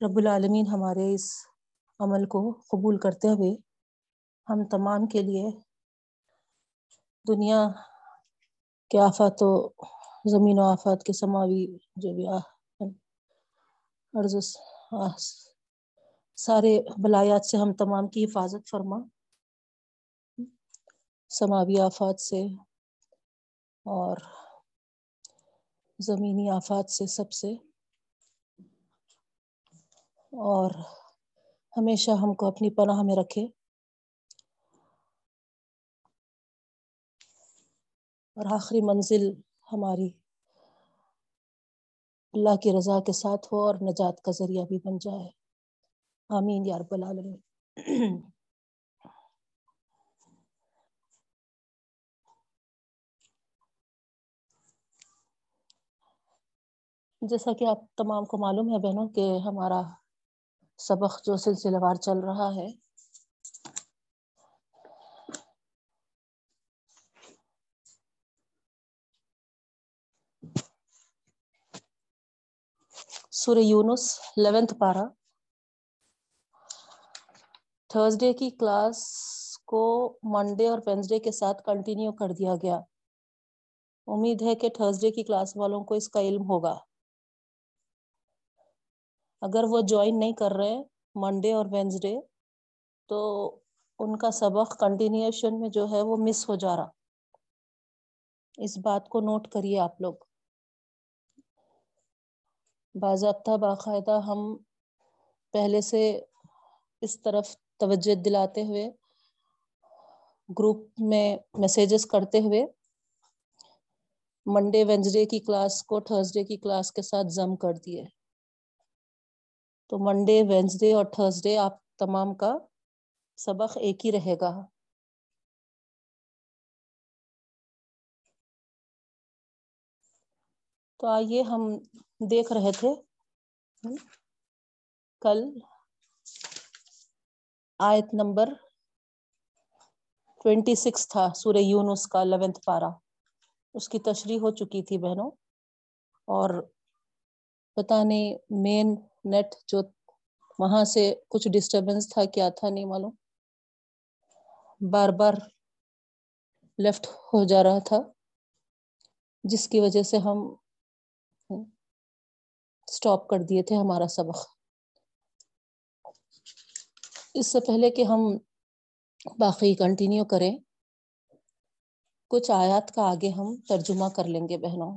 رب العالمین ہمارے اس عمل کو قبول کرتے ہوئے ہم تمام کے لیے دنیا کے آفات و زمین و آفات کے سماوی جو بھی عرض سارے بلایات سے ہم تمام کی حفاظت فرما۔ سماوی آفات سے اور زمینی آفات سے سب سے۔ اور ہمیشہ ہم کو اپنی پناہ میں رکھے۔ اور آخری منزل ہماری اللہ کی رضا کے ساتھ ہو اور نجات کا ذریعہ بھی بن جائے۔ آمین یا رب العالمین۔ جیسا کہ آپ تمام کو معلوم ہے بہنوں کہ ہمارا سبق جو سلسلہ وار چل رہا ہے۔ سورہ یونس لیونتھ پارا تھرسڈے کی کلاس کو منڈے اور وینسڈے کے ساتھ کنٹینیو کر دیا گیا۔ امید ہے کہ تھرسڈے کی کلاس والوں کو اس کا علم ہوگا۔ اگر وہ جوائن نہیں کر رہے منڈے اور وینسڈے تو ان کا سبق کنٹینیوشن میں جو ہے وہ مس ہو جا رہا۔ اس بات کو نوٹ کریے آپ لوگ۔ باضابطہ باقاعدہ ہم پہلے سے اس طرف توجہ دلاتے ہوئے گروپ میں میسیجز کرتے ہوئے منڈے وینسڈے کی کلاس کو تھرسڈے کی کلاس کے ساتھ ضم کر دیے۔ تو منڈے وینسڈے اور تھرسڈے آپ تمام کا سبق ایک ہی رہے گا۔ تو آئیے ہم دیکھ رہے تھے۔ کل آیت نمبر ٹوینٹی سکس تھا، سورہ یونس کا الیونتھ پارا اس کی تشریح ہو چکی تھی بہنوں۔ اور پتا نہیں مین نیٹ جو وہاں سے کچھ ڈسٹربنس تھا، کیا تھا نہیں معلوم۔ بار بار لیفٹ ہو جا رہا تھا، جس کی وجہ سے ہم سٹاپ کر دیے تھے ہمارا سبق۔ اس سے پہلے کہ ہم باقی کنٹینیو کریں، کچھ آیات کا آگے ہم ترجمہ کر لیں گے بہنوں۔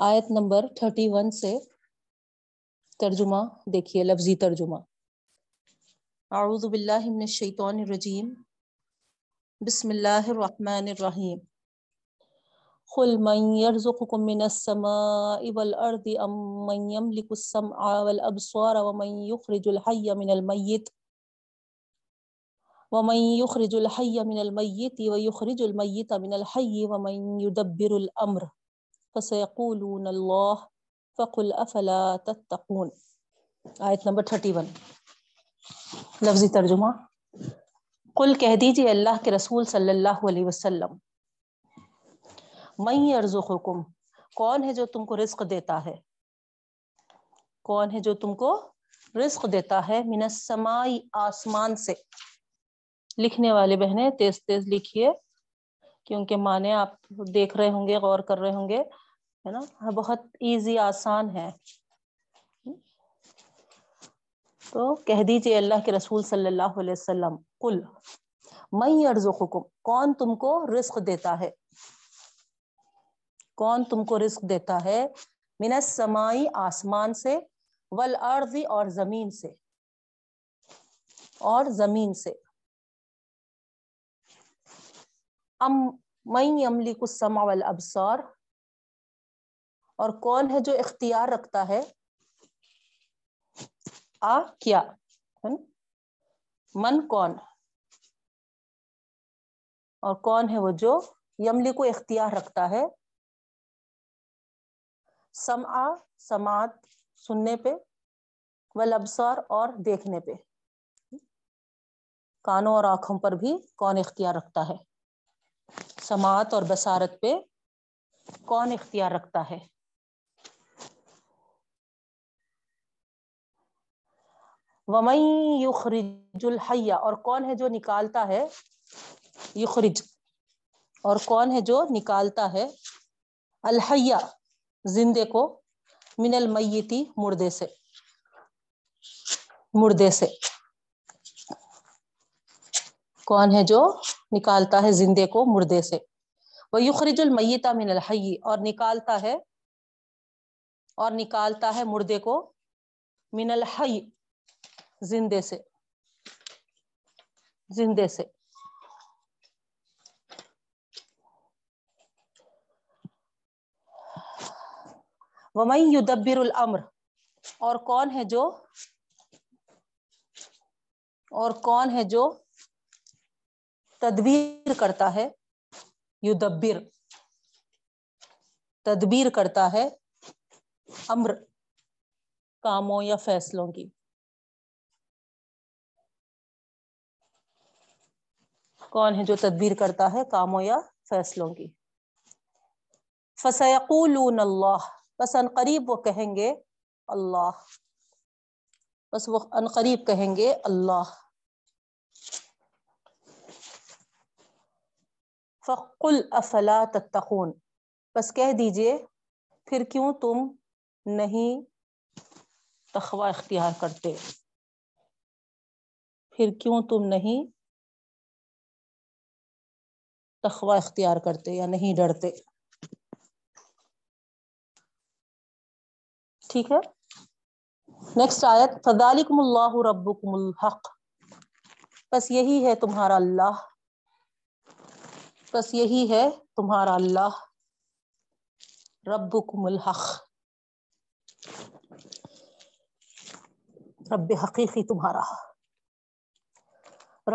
آیت نمبر تھرٹی ون سے ترجمہ، دیکھیے لفظی ترجمہ۔ اعوذ باللہ من الشیطان الرجیم۔ بسم اللہ الرحمن الرحیم۔ قل من يرزقكم من السماء والأرض أم من يملك السمع والأبصار ومن يخرج الحي من الميت ومن يخرج الحي من الميت ويخرج الميت من الحي ومن يدبر الأمر۔ فسيقولون الله، فقل افلا تتقون. آیت نمبر 31 لفظی ترجمہ. قل کہہ دیجیے اللہ کے رسول صلی اللہ علیہ وسلم، من یرزقکم، کون ہے جو تم کو رزق دیتا ہے؟ کون ہے جو تم کو رزق دیتا ہے من السمائی آسمان سے؟ لکھنے والے بہنیں، تیز تیز لکھیے، کیونکہ مانے آپ دیکھ رہے ہوں گے، غور کر رہے ہوں گے۔ ہے نا؟ ہاں، بہت ایزی آسان ہے۔ تو کہہ دیجیے اللہ کے رسول صلی اللہ علیہ وسلم کل میں ارزقکم کون تم کو رزق دیتا ہے؟ کون تم کو رزق دیتا ہے؟ من السمائی، آسمان سے، والارض اور زمین سے۔ اور زمین سے۔ ام میں یملک السمع والابصار اور کون ہے جو اختیار رکھتا ہے؟ آ، کیا؟ من کون؟ اور کون ہے وہ جو یملی کو اختیار رکھتا ہے؟ سم آ سماعت، سننے پہ و لبسار اور دیکھنے پہ۔ کانوں اور آنکھوں پر بھی کون اختیار رکھتا ہے؟ سماعت اور بسارت پہ کون اختیار رکھتا ہے؟ ومئی یخرج الحیہ اور کون ہے جو نکالتا ہے؟ یخرج اور کون ہے جو نکالتا ہے؟ الحیہ زندے کو، من المیتی مردے سے مردے سے۔ کون ہے جو نکالتا ہے؟ زندے کو، مردے سے۔ وہ یخرج المیتا من الحی اور نکالتا ہے، اور نکالتا ہے مردے کو، من الحی زندے سے۔ زندے سے۔ ومئی یدبر الامر اور کون ہے جو اور کون ہے جو تدبیر کرتا ہے؟ یدبر تدبیر کرتا ہے امر، کاموں یا فیصلوں کی۔ کون ہے جو تدبیر کرتا ہے کاموں یا فیصلوں کی؟ فسیقولون اللہ بس ان قریب وہ کہیں گے اللہ، بس وہ ان قریب کہیں گے اللہ۔ فقل افلا تتقون، بس کہہ دیجیے، پھر کیوں تم نہیں تخوہ اختیار کرتے؟ پھر کیوں تم نہیں تخوہ اختیار کرتے یا نہیں ڈرتے۔ ٹھیک ہے۔ نیکسٹ آیت فذالکم اللہ ربکم الحق۔ بس یہی ہے تمہارا اللہ۔ بس یہی ہے تمہارا اللہ۔ ربکم الحق۔ رب حقیقی تمہارا۔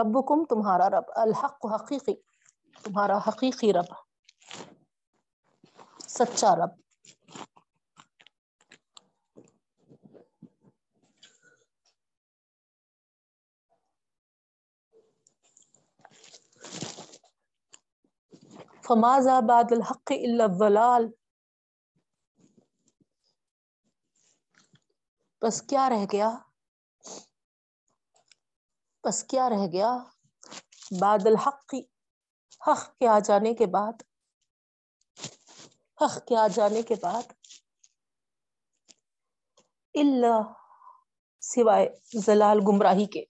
ربکم تمہارا رب، الحق حقیقی۔ تمہارا حقیقی رب، سچا رب۔ فماذا بعد الحق الا الضلال۔ بس کیا رہ گیا؟ بس کیا رہ گیا؟ بعد الحق حق کے آ جانے کے بعد، حق کے آ جانے کے بعد اللہ سوائے زلال گمراہی کے،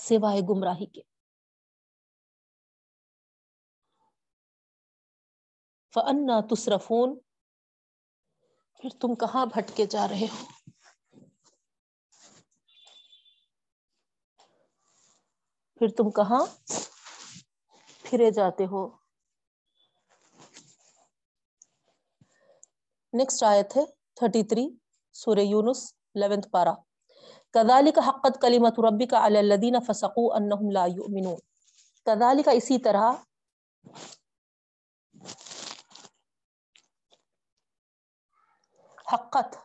سوائے گمراہی کے۔ فَأَنَّا تُصْرَفُونَ، پھر تم کہاں بھٹکے جا رہے ہو؟ پھر تم کہاں پھرے جاتے ہو۔ نیکسٹ آیت ہے 33 سورہ یونس 11th پارا کذالک حقت کلمت ربک علی الذین فسقوا انہم لا یؤمنون۔ کذالک اسی طرح حقت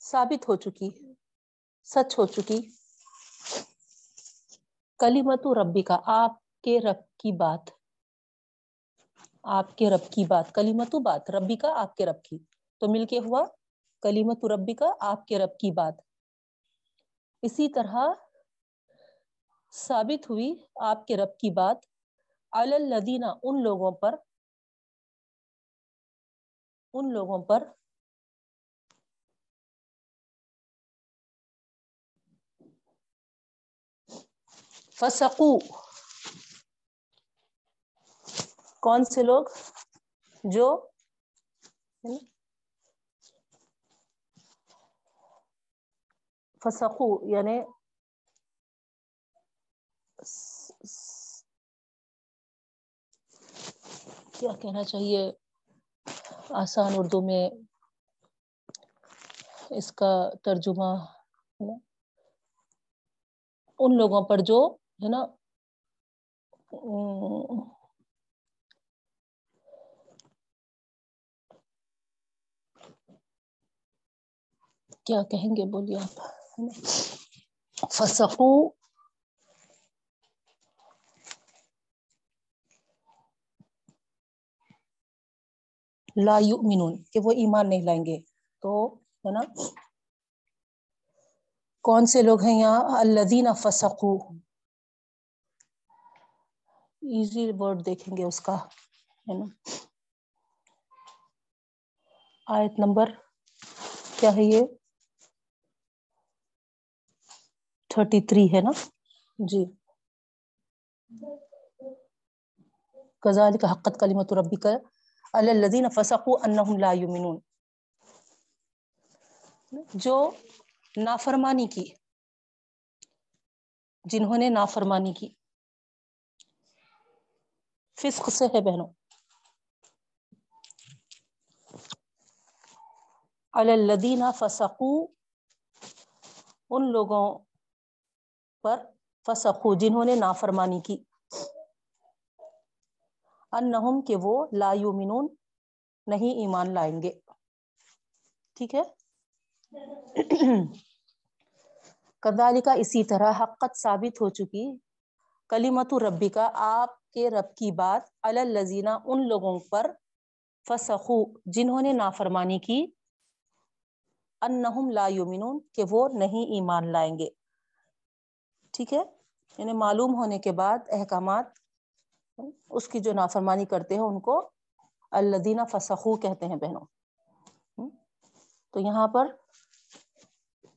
ثابت ہو چکی، سچ ہو چکی۔ کلیمت ربی کا آپ کے رب کی بات۔ آپ کے رب کی بات کلیمت بات ربی کا آپ کے رب کی۔ تو مل کے ہوا کلیمت ربی کا آپ کے رب کی بات۔ اسی طرح ثابت ہوئی آپ کے رب کی بات۔ الدینہ ان لوگوں پر، ان لوگوں پر فسقو۔ کون سے لوگ؟ جو فسقو یعنی کیا کہنا چاہیے؟ آسان اردو میں اس کا ترجمہ ان لوگوں پر جو ہے نا کیا کہیں گے بولیے آپ فسقو لا یؤمنون کہ وہ ایمان نہیں لائیں گے تو ہے نا کون سے لوگ ہیں یہاں الدین فسقو ایزی ورڈ دیکھیں گے اس کا ہے نا آیت نمبر کیا ہے یہ تھرٹی تھری ہے نا جی کزال کا حقت کلیمت ربی کا الذین فسقوا انہم لا یمنون جو نافرمانی کی جنہوں نے نافرمانی کی فسق سے ہے بہنوں۔ الذین فسقوا، ان لوگوں پر فسقو جنہوں نے نافرمانی کی۔ انہم کہ وہ لا یومنون نہیں ایمان لائیں گے۔ ٹھیک ہے؟ کدالی کا اسی طرح حقت ثابت ہو چکی کلیمت ربی کا آپ کے رب کی بات الزینہ ان لوگوں پر فسخو، جنہوں نے نافرمانی کی، انہم لا یومنون کہ وہ نہیں ایمان لائیں گے۔ ٹھیک ہے؟ یعنی معلوم ہونے کے بعد احکامات، اس کی جو نافرمانی کرتے ہیں، ان کو الدینہ فسخو کہتے ہیں بہنوں۔ تو یہاں پر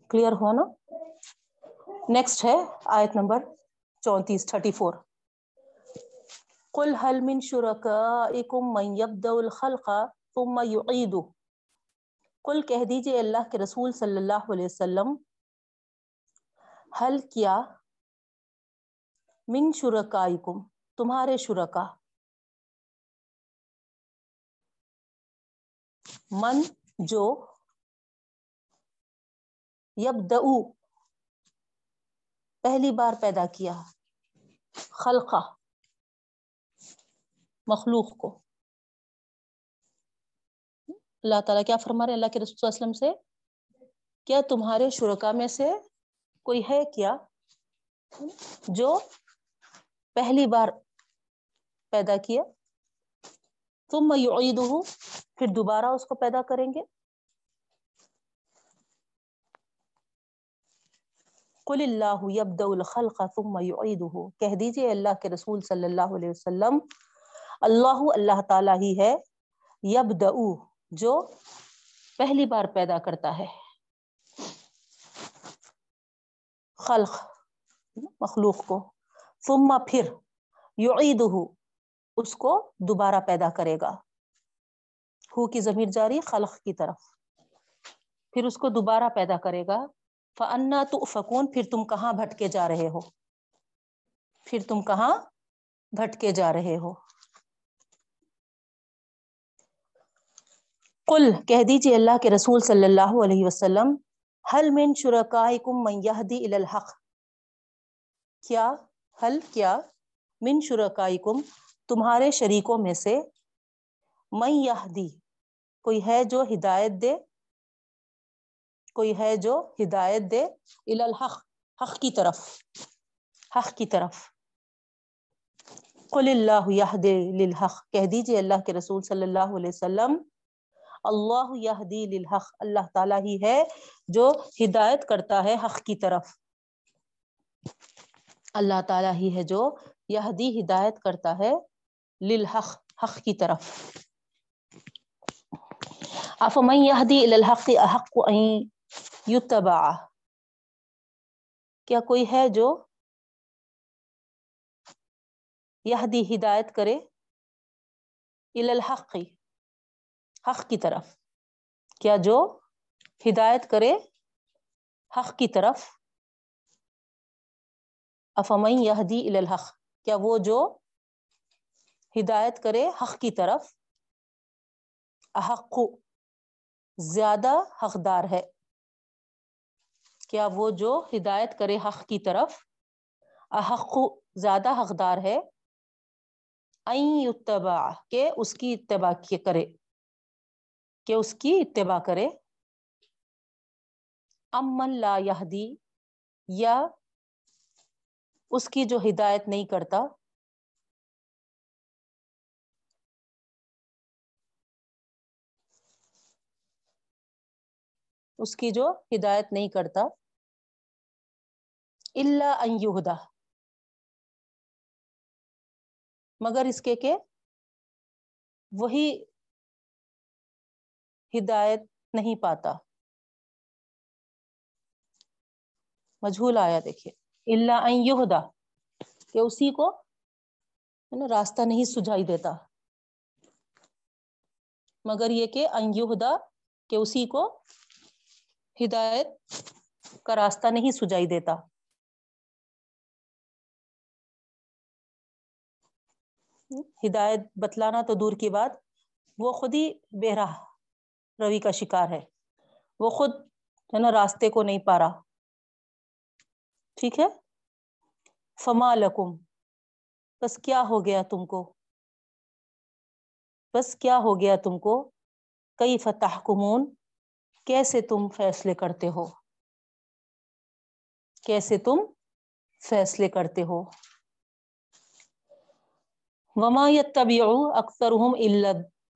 کلیئر ہوا نا؟ نیکسٹ ہے آیت نمبر چونتیس، تھرٹی فور۔ قل هل من شركائكم من يبدأ الخلق ثم يعيده قل کہہ دیجیے اللہ کے رسول صلی اللہ علیہ وسلم حل کیا من شرکائکم، تمہارے شرکا۔ من جو یبدعو پہلی بار پیدا کیا خلقہ، مخلوق کو۔ اللہ تعالیٰ کیا فرما رہے اللہ کے رسول صلی اللہ علیہ وسلم سے، کیا تمہارے شرکا میں سے کوئی ہے کیا جو پہلی بار پیدا کیا؟ ثم یعیدہ پھر دوبارہ اس کو پیدا کریں گے۔ قل اللہ یبدأ الخلق ثم یعیدہ کہہ دیجیے اللہ کے رسول صلی اللہ علیہ وسلم، اللہ اللہ تعالی ہی ہے، یبدأ، جو پہلی بار پیدا کرتا ہے۔ خلق، مخلوق کو۔ ثم پھر یعیدہ اس کو دوبارہ پیدا کرے گا۔ ہو کی ضمیر جاری، خلق کی طرف۔ پھر اس کو دوبارہ پیدا کرے گا۔ فَأَنَّا تُؤْفَكُونَ، پھر تم کہاں بھٹکے جا رہے ہو؟ پھر تم کہاں بھٹکے جا رہے ہو؟ قل، کہہ دیجیے اللہ کے رسول صلی اللہ علیہ وسلم حل من شرکائکم من یہدی الی الحق؟ کیا حل کیا من شرکائکم تمہارے شریکوں میں سے من یہدی کوئی ہے جو ہدایت دے؟ کوئی ہے جو ہدایت دے الحق، حق کی طرف، حق کی طرف۔ قل اللہ یہدی للحق، کہہ دیجیے اللہ کے رسول صلی اللہ علیہ وسلم، اللہ یہدی للحق، اللہ تعالیٰ ہی ہے جو ہدایت کرتا ہے حق کی طرف۔ اللہ تعالیٰ ہی ہے جو یہدی ہدایت کرتا ہے للحق، حق کی طرف۔ افمن یہدی الحق احق ان یتبع کیا کوئی ہے جو یہدی ہدایت کرے؟ الحق حق کی طرف۔ کیا جو ہدایت کرے، حق کی طرف۔ افمن یہدی الحق کیا وہ جو ہدایت کرے، حق کی طرف۔ احق، زیادہ حقدار ہے۔ کیا وہ جو ہدایت کرے حق کی طرف۔ احق زیادہ حقدار ہے۔ این اتباع کہ اس کی اتباع کرے۔ کہ اس کی اتباع کرے۔ امن لا یہدی، یا اس کی جو ہدایت نہیں کرتا۔ اس کی جو ہدایت نہیں کرتا۔ اللہ یہدا مگر اس کے کہ وہی ہدایت نہیں پاتا۔ مجھول آیا دیکھیے۔ اللہ یہدا کہ اسی کو راستہ نہیں سجائی دیتا۔ مگر یہ کہ انہدا کہ اسی کو ہدایت کا راستہ نہیں سجائی دیتا۔ ہدایت بتلانا تو دور کی بات، وہ خود ہی بہراہ روی کا شکار ہے۔ وہ خود ہے نا راستے کو نہیں پا رہا۔ ٹھیک ہے؟ فما لکم، بس کیا ہو گیا تم کو؟ بس کیا ہو گیا تم کو؟ کئی فتح کمون کیسے تم فیصلے کرتے ہو؟ کیسے تم فیصلے کرتے ہو؟ وما طبی اکثر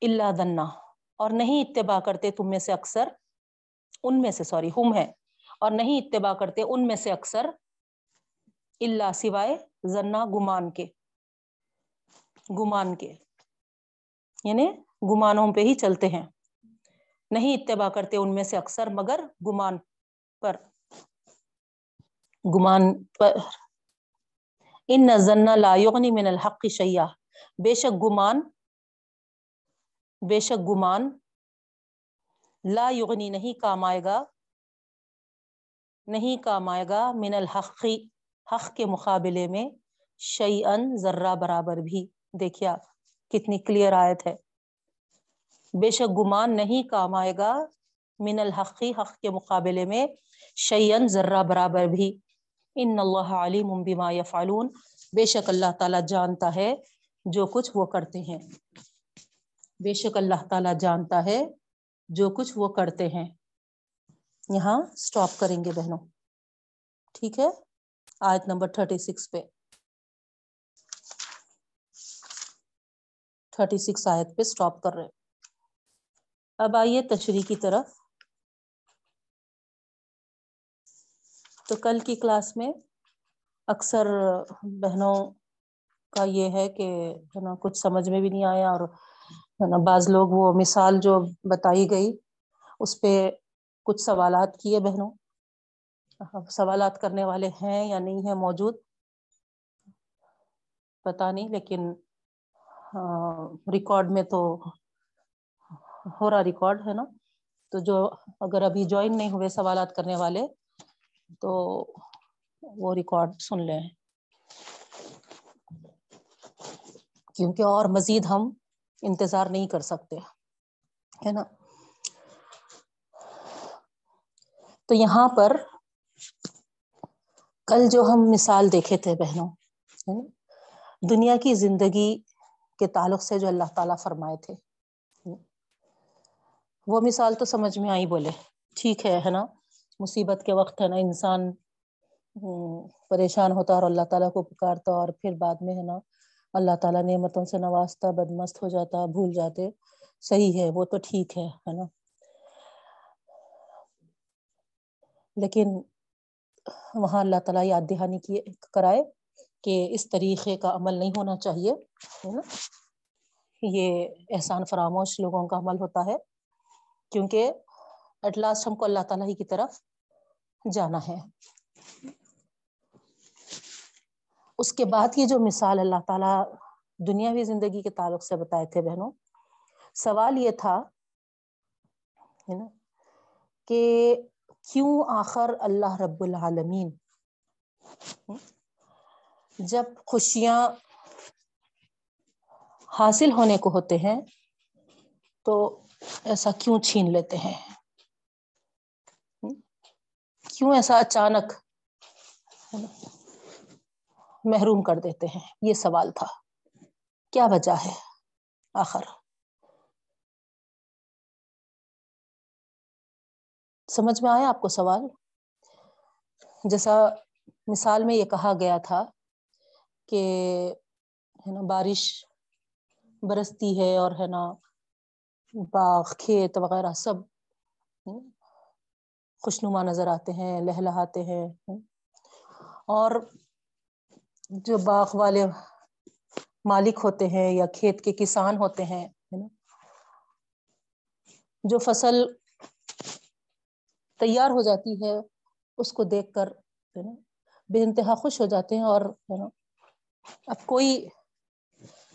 اللہ دنا اور نہیں اتباع کرتے تم میں سے اکثر ان میں سے، سوری، ہم ہے اور نہیں اتباع کرتے ان میں سے اکثر اللہ سوائے ذنا، گمان کے۔ گمان کے۔ یعنی گمانوں پہ ہی چلتے ہیں۔ نہیں اتباع کرتے ان میں سے اکثر مگر گمان پر۔ گمان پر۔ ان ذنا لا لایغنی من الحق شیا بے شک گمان، بے شک گمان، لا یغنی نہیں کام آئے گا، نہیں کام آئے گا من الحق، حق کے مقابلے میں شعی ان ذرہ برابر بھی۔ دیکھیے آپ، کتنی کلیئر آیت ہے۔ بے شک گمان نہیں کام آئے گا من الحقی حق کے مقابلے میں شعین ذرہ برابر بھی۔ ان اللہ علیم بما یفعلون۔ بے شک اللہ تعالیٰ جانتا ہے جو کچھ وہ کرتے ہیں۔ بے شک اللہ تعالیٰ جانتا ہے جو کچھ وہ کرتے ہیں۔ یہاں سٹاپ کریں گے بہنوں۔ ٹھیک ہے؟ آیت نمبر تھرٹی سکس پہ۔ تھرٹی سکس آیت پہ سٹاپ کر رہے۔ اب آئیے تشریح کی طرف۔ تو کل کی کلاس میں اکثر بہنوں کا یہ ہے کہ ہے نا کچھ سمجھ میں بھی نہیں آیا اور نا بعض لوگ وہ مثال جو بتائی گئی، اس پہ کچھ سوالات کیے بہنوں۔ سوالات کرنے والے ہیں یا نہیں ہیں موجود؟ پتا نہیں، لیکن ریکارڈ میں تو ہو رہا ریکارڈ، ہے نا؟ تو جو اگر ابھی جوائن نہیں ہوئے سوالات کرنے والے، تو وہ ریکارڈ سن لیں۔ کیونکہ اور مزید ہم انتظار نہیں کر سکتے، ہے نا؟ تو یہاں پر کل جو ہم مثال دیکھے تھے بہنوں دنیا کی زندگی کے تعلق سے جو اللہ تعالیٰ فرمائے تھے وہ مثال تو سمجھ میں آئی بولے، ٹھیک ہے ہے نا؟ مصیبت کے وقت، ہے نا؟ انسان پریشان ہوتا اور اللہ تعالیٰ کو پکارتا اور پھر بعد میں، ہے نا؟ اللہ تعالیٰ نعمتوں سے نوازتا، بدمست ہو جاتا، بھول جاتے۔ صحیح ہے، وہ تو ٹھیک ہے ہے نا؟ لیکن وہاں اللہ تعالیٰ یاد دہانی کی کرائے کہ اس طریقے کا عمل نہیں ہونا چاہیے، ہے نا؟ یہ احسان فراموش لوگوں کا عمل ہوتا ہے، کیونکہ ایٹ لاسٹ ہم کو اللہ تعالیٰ ہی کی طرف جانا ہے۔ اس کے بعد یہ جو مثال اللہ تعالیٰ دنیاوی زندگی کے تعلق سے بتائے تھے بہنوں، سوال یہ تھا کہ کیوں آخر اللہ رب العالمین؟ جب خوشیاں حاصل ہونے کو ہوتے ہیں، تو ایسا کیوں چھین لیتے ہیں؟ کیوں ایسا اچانک محروم کر دیتے ہیں۔ یہ سوال تھا۔ کیا وجہ ہے؟ آخر۔ سمجھ میں آیا آپ کو سوال؟ جیسا مثال میں یہ کہا گیا تھا کہ ہے نا، بارش برستی ہے اور ہے نا، باغ، کھیت وغیرہ سب خوشنما نظر آتے ہیں لہلاتے ہیں۔ اور جو باغ والے مالک ہوتے ہیں یا کھیت کے کسان ہوتے ہیں جو فصل تیار ہو جاتی ہے، اس کو دیکھ کر بے انتہا خوش ہو جاتے ہیں اور اب کوئی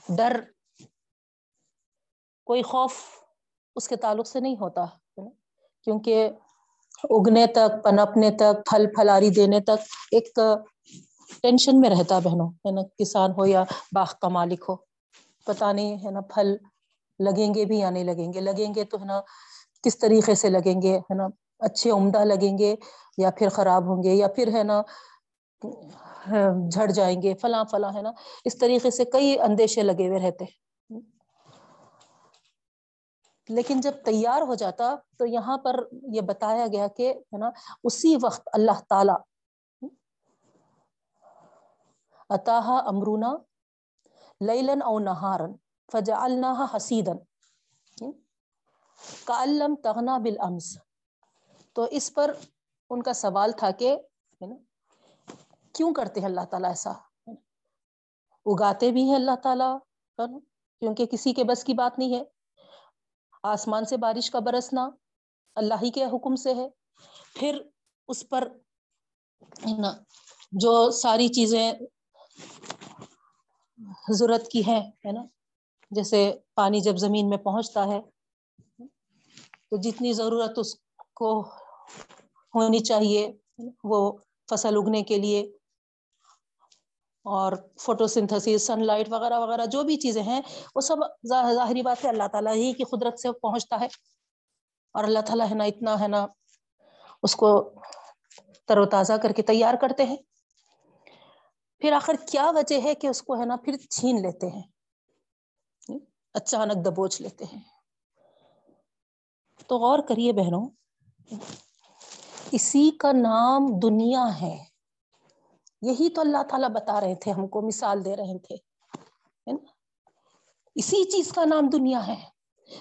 ڈر، کوئی خوف اس کے تعلق سے نہیں ہوتا کیونکہ اگنے تک پنپنے تک، پھل پھلاری دینے تک ایک ٹینشن میں رہتا بہنوں، ہے نا؟ کسان ہو یا باغ کا مالک ہو۔ پتا نہیں، ہے نا؟ پھل لگیں گے بھی یا نہیں لگیں گے؟ لگیں گے تو، ہے نا؟ کس طریقے سے لگیں گے؟ ہے نا؟ اچھے عمدہ لگیں گے یا پھر خراب ہوں گے یا پھر، ہے نا؟ جھڑ جائیں گے، فلاں فلاں، ہے نا؟ اس طریقے سے کئی اندیشے لگے ہوئے رہتے۔ لیکن جب تیار ہو جاتا تو یہاں پر یہ بتایا گیا کہ، ہے نا؟ اسی وقت اللہ تعالی اتاحا امرونا لیلن او نہارن فجا حسیدن کالم تغنا بالامس تو اس پر ان کا سوال تھا کہ کیوں کرتے ہیں اللہ تعالیٰ ایسا؟ اگاتے بھی ہیں اللہ تعالیٰ کیونکہ کسی کے بس کی بات نہیں ہے۔ آسمان سے بارش کا برسنا اللہ ہی کے حکم سے ہے۔ پھر اس پر جو ساری چیزیں ضرورت کی ہے ہے نا؟ جیسے پانی جب زمین میں پہنچتا ہے، تو جتنی ضرورت اس کو ہونی چاہیے، وہ فصل اگنے کے لیے اور فوٹو سنتھسس سن لائٹ وغیرہ وغیرہ، جو بھی چیزیں ہیں، وہ سب ظاہری بات ہے، اللہ تعالیٰ ہی کی قدرت سے پہنچتا ہے۔ اور اللہ تعالیٰ ہے نا، اتنا ہے نا، اس کو تر و تازہ کر کے تیار کرتے ہیں۔ پھر آخر کیا وجہ ہے کہ اس کو ہے نا پھر چھین لیتے ہیں؟ اچانک دبوچ لیتے ہیں۔ تو غور کریے بہنوں، اسی کا نام دنیا ہے۔ یہی تو اللہ تعالیٰ بتا رہے تھے، ہم کو مثال دے رہے تھے اسی چیز کا نام دنیا ہے۔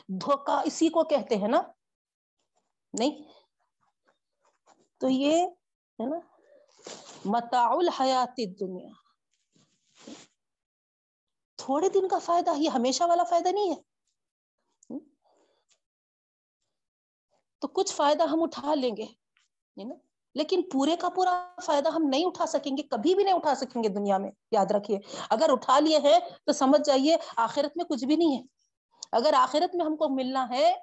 دھوکا اسی کو کہتے ہیں نا؟ نہیں۔ تو یہ، ہے نا متا الحیات دنیا تھوڑے دن کا فائدہ یہ ہمیشہ والا فائدہ نہیں ہے۔ تو کچھ فائدہ ہم اٹھا لیں گے نا؟ لیکن پورے کا پورا فائدہ ہم نہیں اٹھا سکیں گے، کبھی بھی نہیں اٹھا سکیں گے دنیا میں، یاد رکھیے۔ اگر اٹھا لیے ہیں تو سمجھ جائیے آخرت میں کچھ بھی نہیں ہے۔ اگر آخرت میں ہم کو ملنا ہے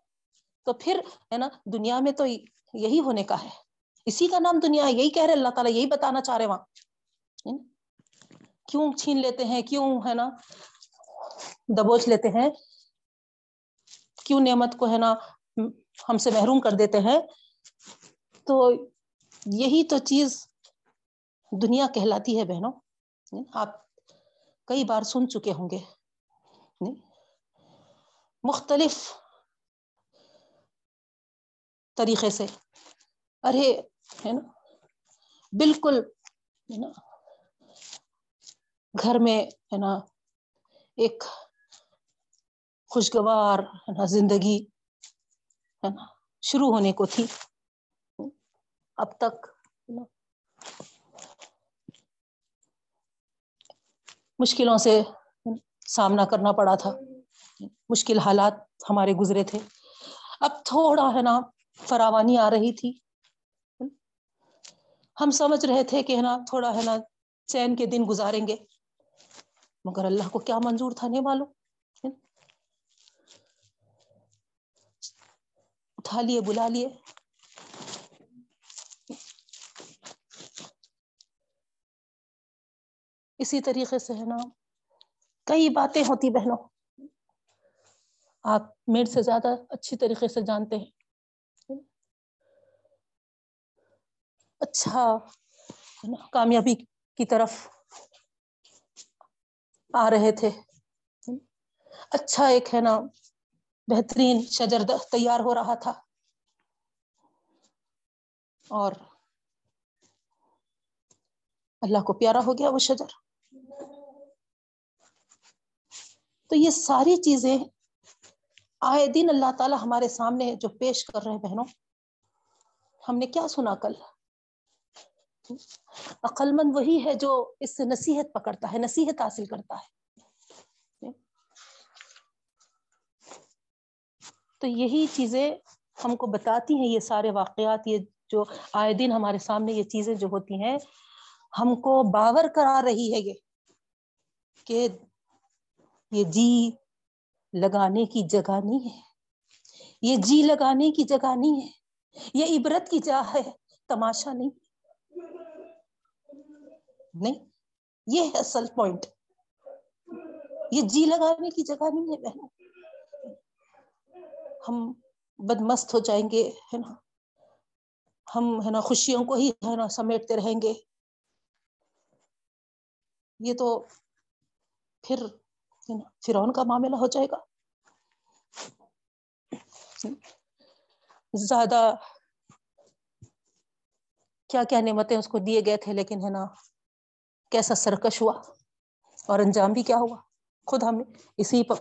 تو پھر، ہے نا، دنیا میں تو یہی ہونے کا ہے۔ اسی کا نام دنیا ہے، یہی کہہ رہے اللہ تعالیٰ، یہی بتانا چاہ رہے وہاں۔ کیوں چھین لیتے ہیں؟ کیوں، ہے نا؟ دبوچ لیتے ہیں؟ کیوں نعمت کو، ہے نا، ہم سے محروم کر دیتے ہیں؟ تو یہی تو چیز دنیا کہلاتی ہے بہنوں۔ آپ کئی بار سن چکے ہوں گے۔ مختلف طریقے سے۔ ارے ہے نا؟ بالکل، ہے نا؟ گھر میں، ہے نا، ایک خوشگوار، ہے نا، زندگی، ہے نا، شروع ہونے کو تھی۔ اب تک مشکلوں سے سامنا کرنا پڑا تھا۔ مشکل حالات ہمارے گزرے تھے۔ اب تھوڑا، ہے نا، فراوانی آ رہی تھی۔ ہم سمجھ رہے تھے کہ ہے نا، تھوڑا ہے نا چین کے دن گزاریں گے۔ مگر اللہ کو کیا منظور تھا نہیں معلوم؟ اٹھا لیے، بلا لیے۔ اسی طریقے سے ہے نا کئی باتیں ہوتی بہنوں۔ آپ میرے سے زیادہ اچھی طریقے سے جانتے ہیں۔ اچھا کامیابی کی طرف آ رہے تھے۔ اچھا ایک، ہے نا، بہترین شجر تیار ہو رہا تھا۔ اور اللہ کو پیارا ہو گیا وہ شجر۔ تو یہ ساری چیزیں آئے دن اللہ تعالی ہمارے سامنے جو پیش کر رہے ہیں بہنوں، ہم نے کیا سنا کل؟ عقل مند وہی ہے جو اس سے نصیحت پکڑتا ہے، نصیحت حاصل کرتا ہے۔ تو یہی چیزیں ہم کو بتاتی ہیں، یہ سارے واقعات، یہ جو آئے دن ہمارے سامنے یہ چیزیں جو ہوتی ہیں، ہم کو باور کرا رہی ہے یہ کہ یہ جی لگانے کی جگہ نہیں ہے۔ یہ جی لگانے کی جگہ نہیں ہے۔ یہ عبرت کی جا ہے، تماشا نہیں۔ نہیں، یہ ہے اصل پوائنٹ یہ جی لگانے کی جگہ نہیں ہے بہنوں ہم بدمست ہو جائیں گے، ہے نا؟ ہم، ہے نا، خوشیوں کو ہی، ہے نا، سمیٹتے رہیں گے۔ یہ تو پھر فرعون کا معاملہ ہو جائے گا۔ زیادہ کیا کیا نعمتیں اس کو دیے گئے تھے لیکن، ہے نا کیسا سرکش ہوا؟ اور انجام بھی کیا ہوا؟ خود ہم اسی پر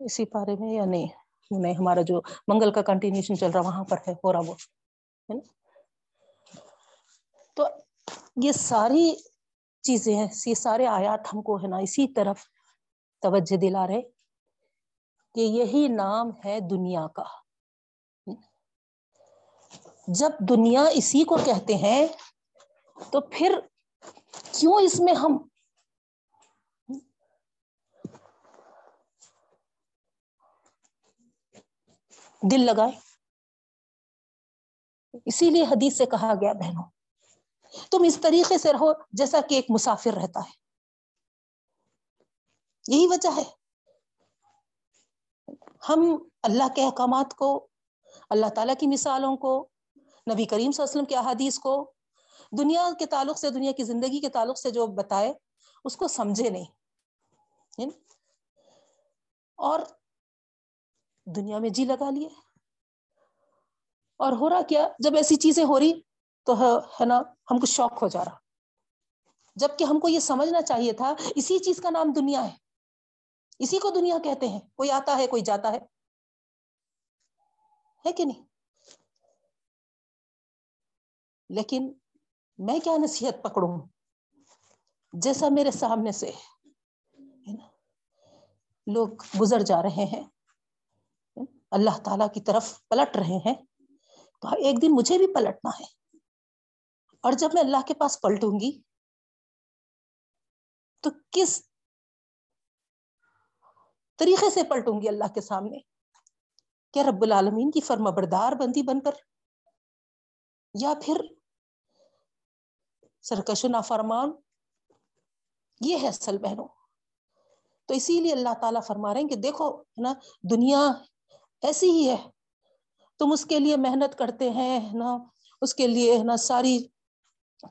اسی پارے میں یا نہیں؟ نہیں، ہمارا جو منگل کا کنٹینیوشن چل رہا وہاں پر ہے، ہو رہا وہ، ہے نا؟ تو یہ ساری چیزیں ہیں، یہ سارے آیات ہم کو، ہے نا، اسی طرف توجہ دلا رہے کہ یہی نام ہے دنیا کا۔ جب دنیا اسی کو کہتے ہیں تو پھر کیوں اس میں ہم دل لگائے؟ اسی لیے حدیث سے کہا گیا، بہنوں، تم اس طریقے سے رہو جیسا کہ ایک مسافر رہتا ہے۔ یہی وجہ ہے۔ ہم اللہ کے احکامات کو، اللہ تعالیٰ کی مثالوں کو، نبی کریم صلی اللہ علیہ وسلم کے احادیث کو دنیا کے تعلق سے، دنیا کی زندگی کے تعلق سے جو بتائے، اس کو سمجھے نہیں اور دنیا میں جی لگا لیے۔ اور ہو رہا کیا، جب ایسی چیزیں ہو رہی تو ہے نا، ہم کو شوق ہو جا رہا۔ جبکہ ہم کو یہ سمجھنا چاہیے تھا، اسی چیز کا نام دنیا ہے۔ اسی کو دنیا کہتے ہیں۔ کوئی آتا ہے، کوئی جاتا ہے۔ ہے کہ نہیں؟ لیکن میں کیا نصیحت پکڑوں؟ جیسا میرے سامنے سے لوگ گزر جا رہے ہیں۔ اللہ تعالی کی طرف پلٹ رہے ہیں۔ تو ایک دن مجھے بھی پلٹنا ہے۔ اور جب میں اللہ کے پاس پلٹوں گی، تو کس طریقے سے پلٹوں گی اللہ کے سامنے؟ کیا رب العالمین کی فرما بردار بندی بن کر؟ یا پھر سرکش و نافرمان، یہ ہے اصل بہنوں۔ تو اسی لیے اللہ تعالیٰ فرما رہے ہیں کہ دیکھو نا، دنیا ایسی ہی ہے۔ تم اس کے لیے محنت کرتے ہیں نا، اس کے لیے نا، ساری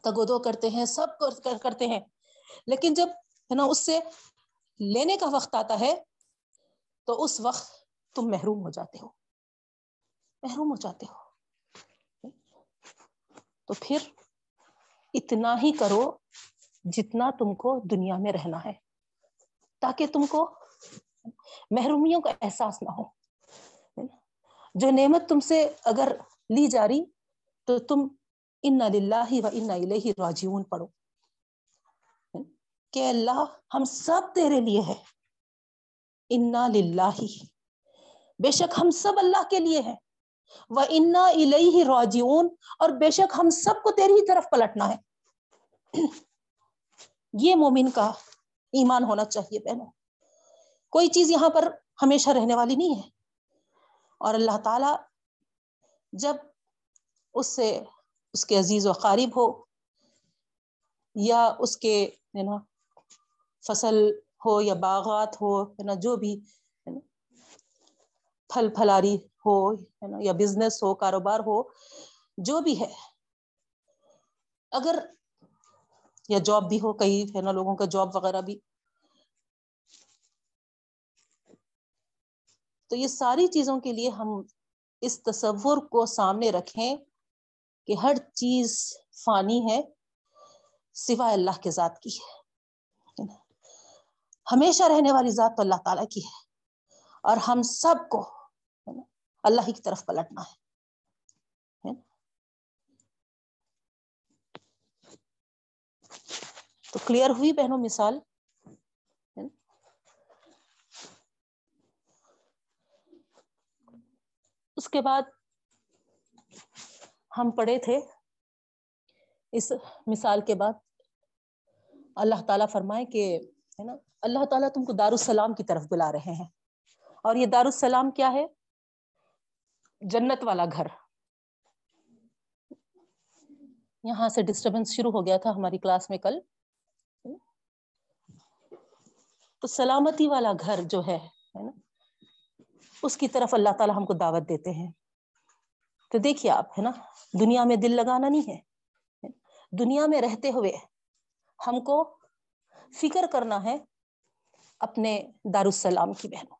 تگودو کرتے ہیں، سب کرتے ہیں۔ لیکن جب، ہے نا، اس سے لینے کا وقت آتا ہے، تو اس وقت تم محروم ہو جاتے ہو۔ محروم ہو جاتے ہو۔ تو پھر اتنا ہی کرو جتنا تم کو دنیا میں رہنا ہے۔ تاکہ تم کو محرومیوں کا احساس نہ ہو۔ جو نعمت تم سے اگر لی جا رہی، تو تم ان للہ و ان الیہ راجعون پڑھو۔ کہ اللہ ہم سب تیرے لیے ہے۔ انا للہ بے شک ہم سب اللہ کے لیے ہیں۔ وہ انا الیہ راجعون، اور بے شک ہم سب کو تیری ہی طرف پلٹنا ہے۔ یہ مومن کا ایمان ہونا چاہیے بہنوں۔ کوئی چیز یہاں پر ہمیشہ رہنے والی نہیں ہے۔ اور اللہ تعالی جب اس سے اس کے عزیز و قارب ہو یا اس کے نا فصل ہو یا باغات ہو نا جو بھی پھل پھلاری ہو یا بزنس ہو، کاروبار ہو، جو بھی ہے۔ اگر، یا جاب بھی ہو کئی ہے نا، لوگوں کا جاب وغیرہ بھی۔ تو یہ ساری چیزوں کے لیے ہم اس تصور کو سامنے رکھیں کہ ہر چیز فانی ہے، سوائے اللہ کے ذات کی ہے ہمیشہ رہنے والی ذات تو اللہ تعالیٰ کی ہے۔ اور ہم سب کو اللہ ہی کی طرف پلٹنا ہے۔ تو کلیئر ہوئی بہنوں مثال؟ اس کے بعد ہم پڑھے تھے۔ اس مثال کے بعد اللہ تعالیٰ فرمائے کہ، ہے نا؟ اللہ تعالیٰ تم کو دار السلام کی طرف بلا رہے ہیں۔ اور یہ دار السلام کیا ہے؟ جنت والا گھر۔ یہاں سے ڈسٹربنس شروع ہو گیا تھا ہماری کلاس میں کل۔ تو سلامتی والا گھر جو ہے نا، اس کی طرف اللہ تعالیٰ ہم کو دعوت دیتے ہیں۔ تو دیکھیے آپ، ہے نا، دنیا میں دل لگانا نہیں ہے۔ دنیا میں رہتے ہوئے ہم کو فکر کرنا ہے اپنے دارالسلام کی بہنوں۔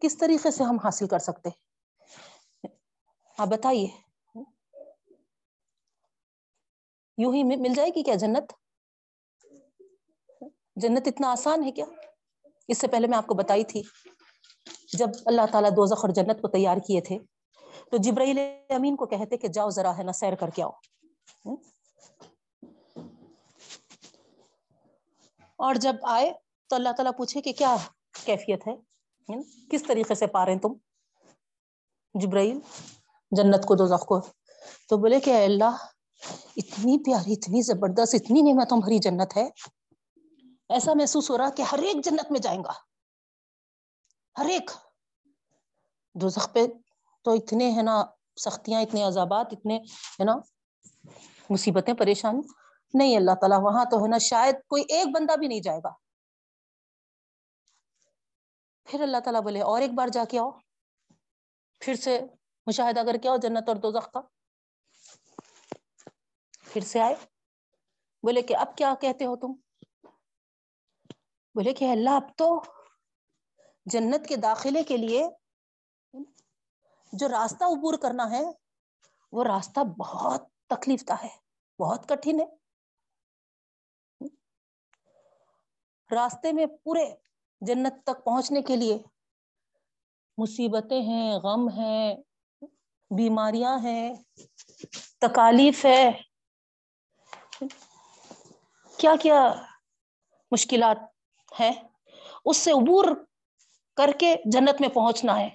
کس طریقے سے ہم حاصل کر سکتے آپ بتائیے۔ یوں ہی مل جائے گی کیا جنت؟ جنت اتنا آسان ہے کیا؟ اس سے پہلے میں آپ کو بتائی تھی، جب اللہ تعالیٰ دوزخ اور جنت کو تیار کیے تھے، تو جبرائیل امین کو کہتے کہ جاؤ ذرا ہے نا سیر کر کے آؤ۔ اور جب آئے تو اللہ تعالیٰ پوچھے کہ کیا کیفیت ہے؟ کس طریقے سے پا رہے ہیں تم؟ جبرائیل، جنت کو، دوزخ کو۔ تو بولے کہ اللہ، اتنی پیاری، اتنی زبردست، اتنی نعمتوں بھری جنت ہے۔ ایسا محسوس ہو رہا کہ ہر ایک جنت میں جائیں گا۔ ہر ایک۔ دوزخ پہ تو اتنے ہے نا، سختیاں، اتنے عذابات، اتنے ہے نا، مصیبتیں، پریشانی۔ نہیں، اللہ تعالیٰ، وہاں تو ہے نا، شاید کوئی ایک بندہ بھی نہیں جائے گا۔ پھر اللہ تعالیٰ بولے، اور ایک بار جا کے آؤ۔ پھر سے مشاہدہ کر کے آؤ جنت اور دوزخ کا۔ پھر سے آئے۔ بولے کہ اب کیا کہتے ہو تم؟ بولے کہ اللہ، اب تو جنت کے داخلے کے لیے جو راستہ عبور کرنا ہے، وہ راستہ بہت تکلیف دہ ہے، بہت کٹھن ہے۔ راستے میں پورے جنت تک پہنچنے کے لیے۔ مصیبتیں ہیں، غم ہیں بیماریاں ہیں، تکالیف ہے۔ کیا کیا مشکلات ہے اس سے عبور کر کے جنت میں پہنچنا ہے۔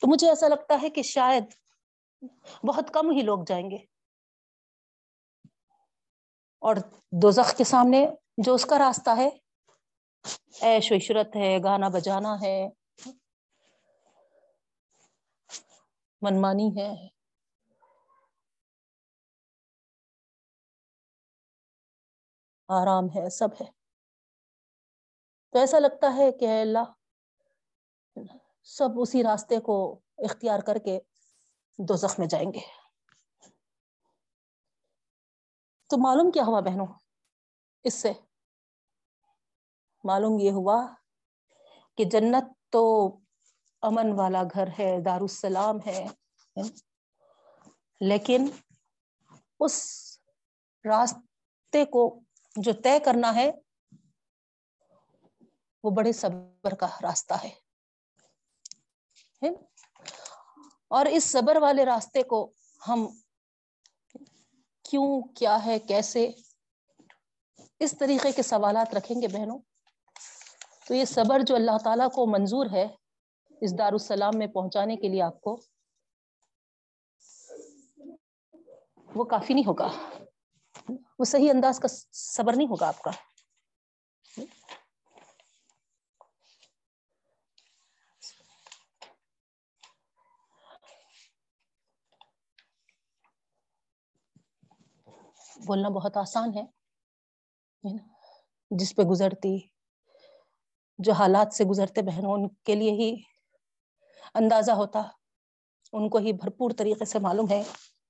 تو مجھے ایسا لگتا ہے کہ شاید بہت کم ہی لوگ جائیں گے۔ اور دوزخ کے سامنے جو اس کا راستہ ہے ایش و عشرت ہے، گانا بجانا ہے۔ منمانی ہے۔ آرام ہے، سب ہے۔ تو ایسا لگتا ہے کہ اللہ، سب اسی راستے کو اختیار کر کے دو زخم میں جائیں گے۔ تو معلوم کیا ہوا بہنوں؟ اس سے معلوم یہ ہوا کہ جنت تو امن والا گھر ہے، دارالسلام ہے لیکن اس راستے کو جو طے کرنا ہے، وہ بڑے صبر کا راستہ ہے اور اس صبر والے راستے کو ہم کیوں، کیا ہے، کیسے؟ اس طریقے کے سوالات رکھیں گے بہنوں۔ تو یہ صبر جو اللہ تعالیٰ کو منظور ہے اس دارالسلام میں پہنچانے کے لیے آپ کو، وہ کافی نہیں ہوگا۔ وہ صحیح انداز کا صبر نہیں ہوگا آپ کا۔ بولنا بہت آسان ہے جس پہ گزرتی جو حالات سے گزرتے بہنوں ان کے لیے ہی اندازہ ہوتا، ان کو ہی بھرپور طریقے سے معلوم ہے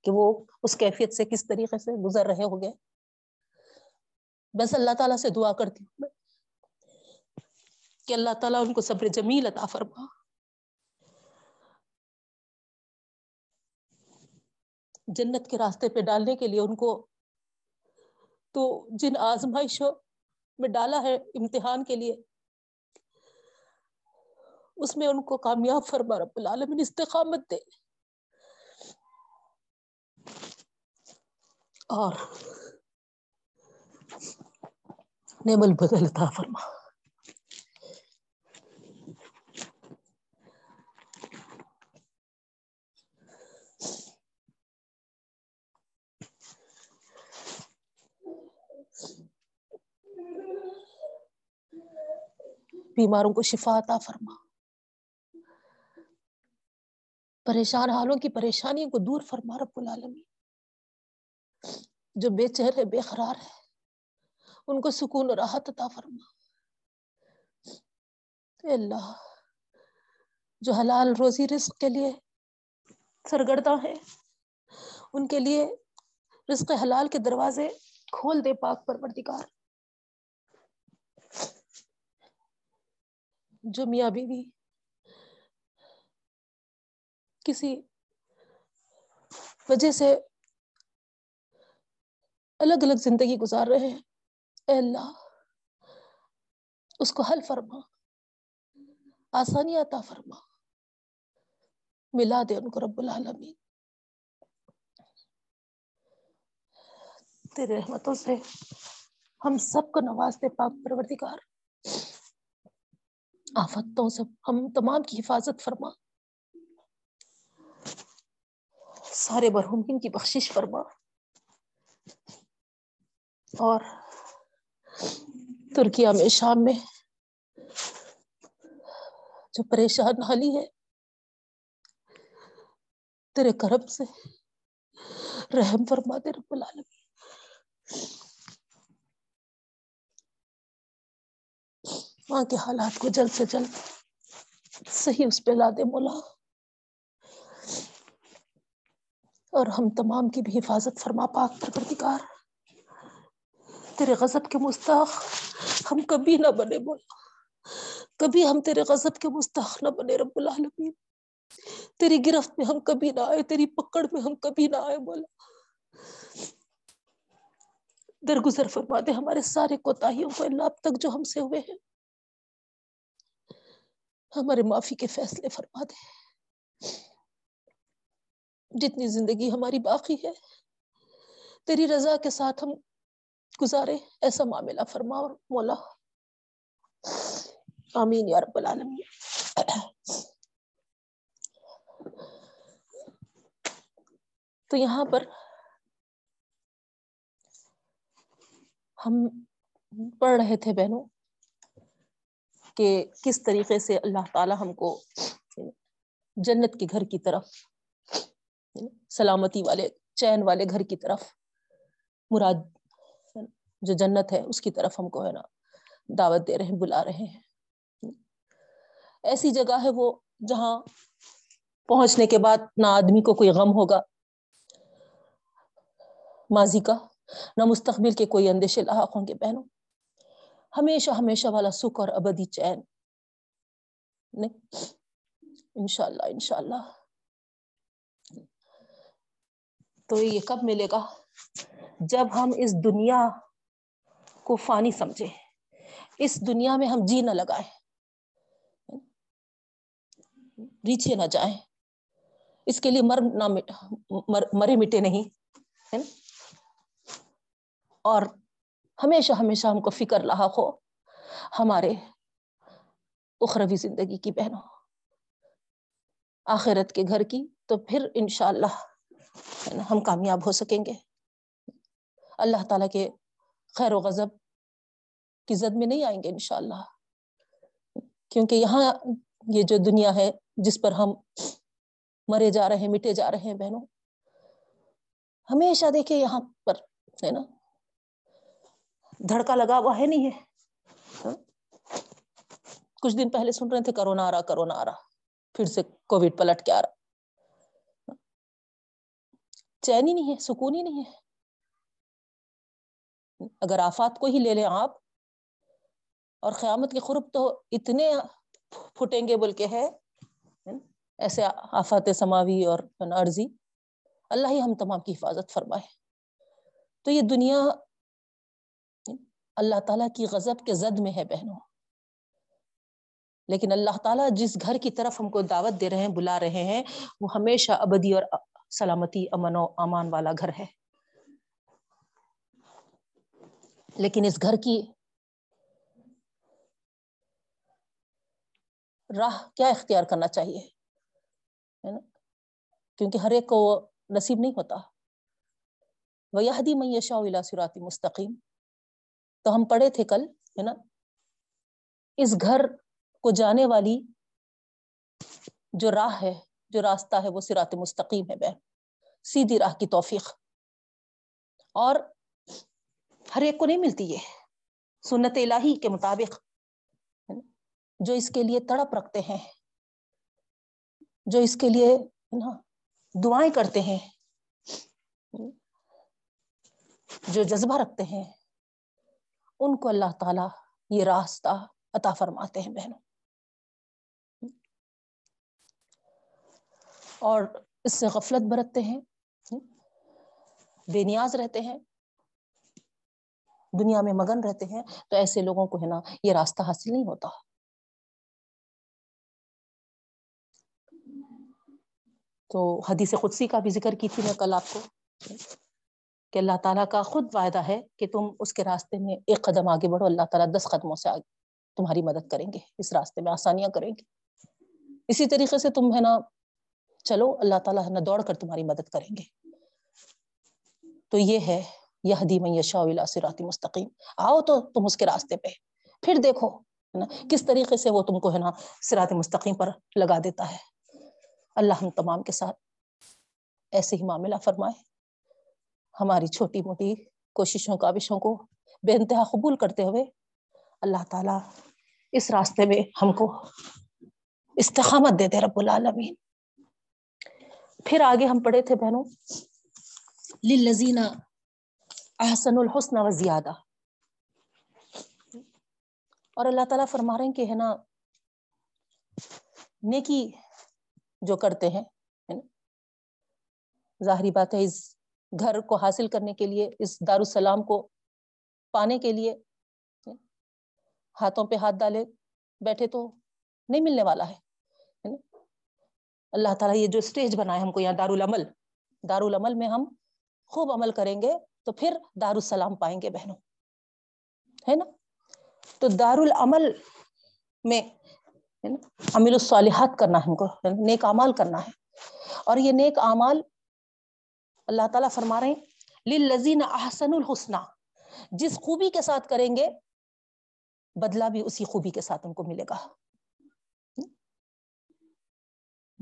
کہ وہ اس کیفیت سے کس طریقے سے گزر رہے ہو گئے بس اللہ تعالیٰ سے دعا کرتی ہوں کہ اللہ تعالیٰ ان کو صبر جمیل عطا فرما۔ جنت کے راستے پہ ڈالنے کے لیے ان کو تو جن آزمائشوں میں ڈالا ہے امتحان کے لیے اس میں ان کو کامیاب فرما رب العالمین، استقامت دے۔ اور نعم بدل عطا فرما۔ بیماروں کو شفا عطا فرما۔ پریشان، حالوں کی پریشانیوں کو دور فرما رب العالمین۔ جو بے چہر ہے، بے قرار ہے، ان کو سکون و راحت عطا فرما۔ اے اللہ، جو حلال روزی رزق کے لیے سرگردہ ہے ان کے لیے رزق حلال کے دروازے کھول دے، پاک پروردگار۔ جو میاں بیوی کسی وجہ سے الگ الگ زندگی گزار رہے ہیں۔ اے اللہ، اس کو حل فرما، آسانی عطا فرما۔ ملا دے ان کو رب العالمین۔ تیرے رحمتوں سے ہم سب کو نواز دے، پاک پروردگار۔ آفتوں سے ہم تمام کی حفاظت فرما۔ سارے برہمین کی بخشش فرما۔ اور ترکیہ میں شام میں جو پریشان حالی ہے، تیرے کرم سے رحم فرما دے رب العالمین۔ وہاں کے حالات کو جلد سے جلد صحیح اس پہ لا دے مولا۔ اور ہم تمام کی بھی حفاظت فرما پاک پروردگار۔ تیرے غضب کے مستحق ہم کبھی نہ بنے مولا۔ کبھی ہم تیرے غضب کے مستحق نہ بنے رب العالمین۔ تیری گرفت میں ہم کبھی نہ آئے، تیری پکڑ میں ہم کبھی نہ آئے مولا۔ درگزر فرما دے ہمارے سارے کوتاہیوں کو اللہ اب تک جو ہم سے ہوئے ہیں۔ ہمارے معافی کے فیصلے فرما دے۔ جتنی زندگی ہماری باقی ہے، تیری رضا کے ساتھ ہم گزارے، ایسا معاملہ فرما اور مولا۔ آمین یا رب العالمین۔ تو یہاں پر ہم پڑھ رہے تھے بہنوں کہ کس طریقے سے اللہ تعالی ہم کو جنت کے گھر کی طرف سلامتی والے، چین والے گھر کی طرف، مراد جو جنت ہے، اس کی طرف ہم کو ہے نا دعوت دے رہے ہیں، بلا رہے ہیں۔ ایسی جگہ ہے وہ جہاں پہنچنے کے بعد نہ آدمی کو کوئی غم ہوگا، ماضی کا، نہ مستقبل کے کوئی اندیشے لاحق ہوں گے بہنوں۔ ہمیشہ ہمیشہ والا سکھ اور ابدی چین۔ نہیں، انشاءاللہ انشاءاللہ۔ تو یہ کب ملے گا؟ جب ہم اس دنیا کو فانی سمجھے اس دنیا میں ہم جی نہ لگائیں، ریچھے نہ جائیں، اس کے لیے مر نہ مرے مٹے نہیں اور ہمیشہ ہمیشہ ہم کو فکر رہا ہو، ہمارے اخروی زندگی کی بہنوں، آخرت کے گھر کی، تو پھر انشاءاللہ ہم کامیاب ہو سکیں گے۔ اللہ تعالیٰ کے خیر و غضب کی زد میں نہیں آئیں گے انشاءاللہ۔ کیونکہ یہاں یہ جو دنیا ہے جس پر ہم مرے جا رہے ہیں، مٹے جا رہے ہیں بہنوں، ہمیشہ دیکھیں یہاں پر، ہے نا؟ دھڑکا لگا ہوا ہے نہیں ہے۔ ہاں؟ کچھ دن پہلے سن رہے تھے، کرونا آ رہا، کرونا آ رہا۔ پھر سے کووڈ پلٹ کے آ رہا۔ چین ہی نہیں ہے، سکون ہی نہیں ہے۔ اگر آفات کو ہی لے لیں آپ، اور قیامت کے قرب تو اتنے پھٹیں گے بول کے ہے ایسے آفات سماوی اور عرضی اللہ ہی ہم تمام کی حفاظت فرمائے۔ تو یہ دنیا، اللہ تعالیٰ کی غضب کے زد میں ہے بہنوں۔ لیکن اللہ تعالیٰ جس گھر کی طرف ہم کو دعوت دے رہے ہیں، بلا رہے ہیں، وہ ہمیشہ ابدی اور سلامتی، امن و امان والا گھر ہے۔ لیکن اس گھر کی راہ کیا اختیار کرنا چاہیے؟ ہے نا؟ کیونکہ ہر ایک کو نصیب نہیں ہوتا۔ ویہدی یہدی سراتی مستقیم تو ہم پڑھے تھے کل، ہے نا؟ اس گھر کو جانے والی جو راہ ہے جو راستہ ہے وہ سرات مستقیم ہے بہن۔ سیدھی راہ کی توفیق۔ اور ہر ایک کو نہیں ملتی یہ۔ سنت الہی کے مطابق۔ جو اس کے لیے تڑپ رکھتے ہیں۔ جو اس کے لیے دعائیں کرتے ہیں۔ جو جذبہ رکھتے ہیں۔ ان کو اللہ تعالی یہ راستہ عطا فرماتے ہیں بہنوں۔ اور اس سے غفلت برتتے ہیں، بے نیاز رہتے ہیں، دنیا میں مگن رہتے ہیں، تو ایسے لوگوں کو ہے نا یہ راستہ حاصل نہیں ہوتا۔ تو حدیث قدسی کا بھی ذکر کی تھی میں کل آپ کو، کہ اللہ تعالیٰ کا خود وعدہ ہے کہ تم اس کے راستے میں ایک قدم آگے بڑھو، اللہ تعالیٰ دس قدموں سے آگے تمہاری مدد کریں گے، اس راستے میں آسانیاں کریں گے۔ اسی طریقے سے تم ہے نا چلو، اللہ تعالیٰ ہے نا دوڑ کر تمہاری مدد کریں گے۔ تو یہ ہے یہ حدیم یشا سراتی مستقیم۔ آؤ تو تم اس کے راستے پہ۔ پھر دیکھو، ہے نا، کس طریقے سے وہ تم کو، ہے نا سرات مستقیم پر لگا دیتا ہے۔ اللہ ہم تمام کے ساتھ ایسے ہی معاملہ فرمائے۔ ہماری چھوٹی موٹی کوششوں، کاوشوں کو بے انتہا قبول کرتے ہوئے اللہ تعالی اس راستے میں ہم کو استقامت دے دے رب العالمین۔ پھر آگے ہم پڑھے تھے بہنوں للذین احسن الحسن و زیادہ اور اللہ تعالیٰ فرما رہے ہیں کہ ہے نا، نیکی جو کرتے ہیں ظاہری بات ہے، اس گھر کو حاصل کرنے کے لیے، اس دارالسلام کو پانے کے لیے ہاتھوں پہ ہاتھ ڈالے بیٹھے تو نہیں ملنے والا ہے۔ اللہ تعالیٰ یہ جو اسٹیج بنایا ہم کو یہاں دارالعمل دارالعمل میں ہم خوب عمل کریں گے تو پھر دارالسلام پائیں گے بہنوں، ہے نا؟ تو دارالعمل میں امیر الصالحات کرنا ہے ہم کو نیک امال کرنا ہے۔ اور یہ نیک امال اللہ تعالیٰ فرما رہے ہیں، للذین احسن الحسنہ، جس خوبی کے ساتھ کریں گے، بدلہ بھی اسی خوبی کے ساتھ ان کو ملے گا۔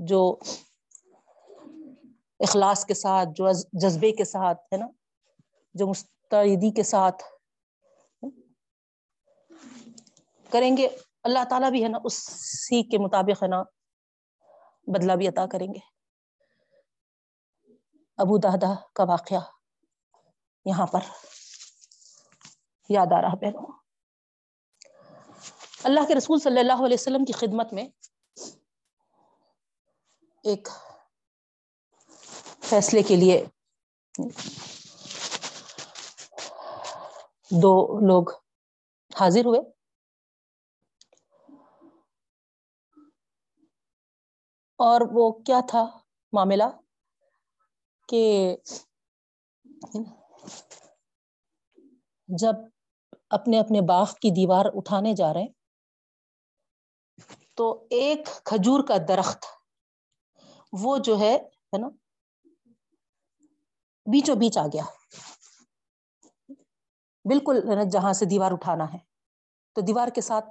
جو اخلاص کے ساتھ، جو جذبے کے ساتھ، ہے نا؟ جو مستعدی کے ساتھ کریں گے، اللہ تعالیٰ بھی ہے نا اسی کے مطابق ہے نا بدلہ بھی عطا کریں گے۔ ابو دادا کا واقعہ یہاں پر یاد آ رہا بہنوں۔ اللہ کے رسول صلی اللہ علیہ وسلم کی خدمت میں ایک فیصلے کے لیے دو لوگ حاضر ہوئے۔ اور وہ کیا تھا معاملہ کہ جب اپنے اپنے باغ کی دیوار اٹھانے جا رہے ہیں تو ایک کھجور کا درخت وہ جو ہے نا، بیچوں بیچ آ گیا۔ بالکل جہاں سے دیوار اٹھانا ہے۔ تو دیوار کے ساتھ،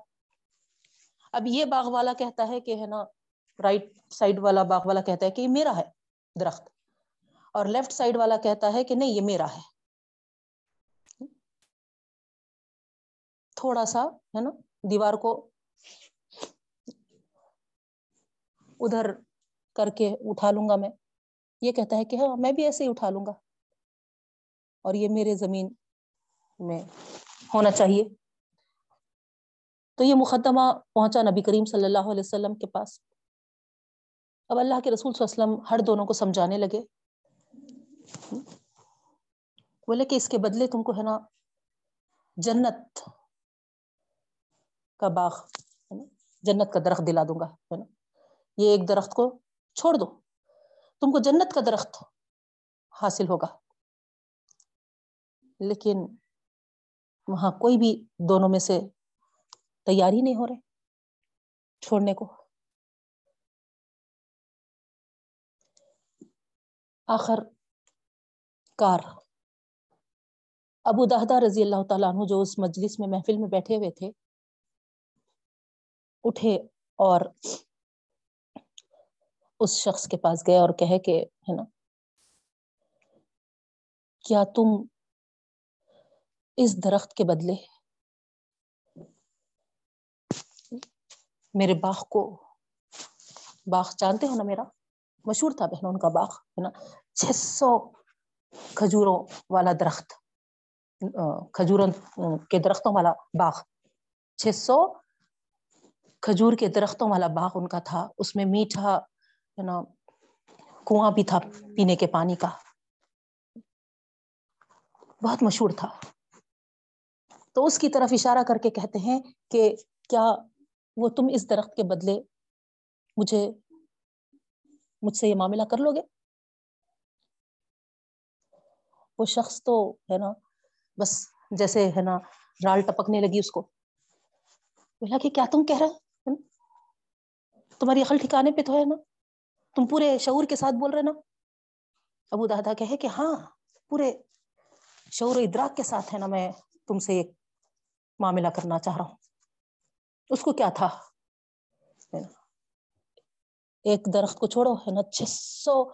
اب یہ باغ والا کہتا ہے کہ، ہے نا رائٹ سائڈ والا باغ والا کہتا ہے کہ یہ میرا ہے درخت۔ اور لیفٹ سائڈ والا کہتا ہے کہ نہیں، یہ میرا ہے۔ تھوڑا سا، ہے نا، دیوار کو ادھر کر کے اٹھا لوں گا میں یہ کہتا ہے کہ ہاں میں بھی ایسے ہی اٹھا لوں گا اور یہ میرے زمین میں ہونا چاہیے تو یہ مقدمہ پہنچا نبی کریم صلی اللہ علیہ وسلم کے پاس اب اللہ کے رسول صلی اللہ علیہ وسلم ہر دونوں کو سمجھانے لگے بولے کہ اس کے بدلے تم کو ہے نا جنت کا باغ جنت کا درخت دلا دوں گا ہے نا یہ ایک درخت کو چھوڑ دو۔ تم کو جنت کا درخت حاصل ہوگا۔ لیکن وہاں کوئی بھی دونوں میں سے تیاری نہیں ہو رہے چھوڑنے کو۔ آخر کار۔ ابو دہدہ رضی اللہ تعالیٰ عنہ جو اس مجلس میں محفل میں بیٹھے ہوئے تھے، اٹھے اور اس شخص کے پاس گئے اور کہے کہ، ہے نا، کیا تم اس درخت کے بدلے میرے باغ کو، باغ جانتے ہو نا میرا، مشہور تھا بہن ان کا باغ، ہے نا، چھ سو کھجوروں والا درخت کھجوروں کے درختوں والا باغ، چھ سو کھجور کے درختوں والا باغ ان کا تھا، اس میں میٹھا نا کنواں بھی تھا پینے کے پانی کا۔ بہت مشہور تھا۔ تو اس کی طرف اشارہ کر کے کہتے ہیں کہ کیا وہ تم اس درخت کے بدلے مجھے، مجھ سے یہ معاملہ کر لو گے؟ وہ شخص تو، ہے نا، بس جیسے، ہے نا، رال ٹپکنے لگی اس کو۔ بولا کہ کیا تم کہہ رہے تمہاری عقل ٹھکانے پہ تو ہے نا۔ تم پورے شعور کے ساتھ بول رہے نا؟ ابو دادا کہے کہ ہاں پورے شعور و ادراک کے ساتھ ہے نا میں تم سے ایک معاملہ کرنا چاہ رہا ہوں۔ اس کو کیا تھا؟ ایک درخت کو چھوڑو، ہے نا؟ چھ سو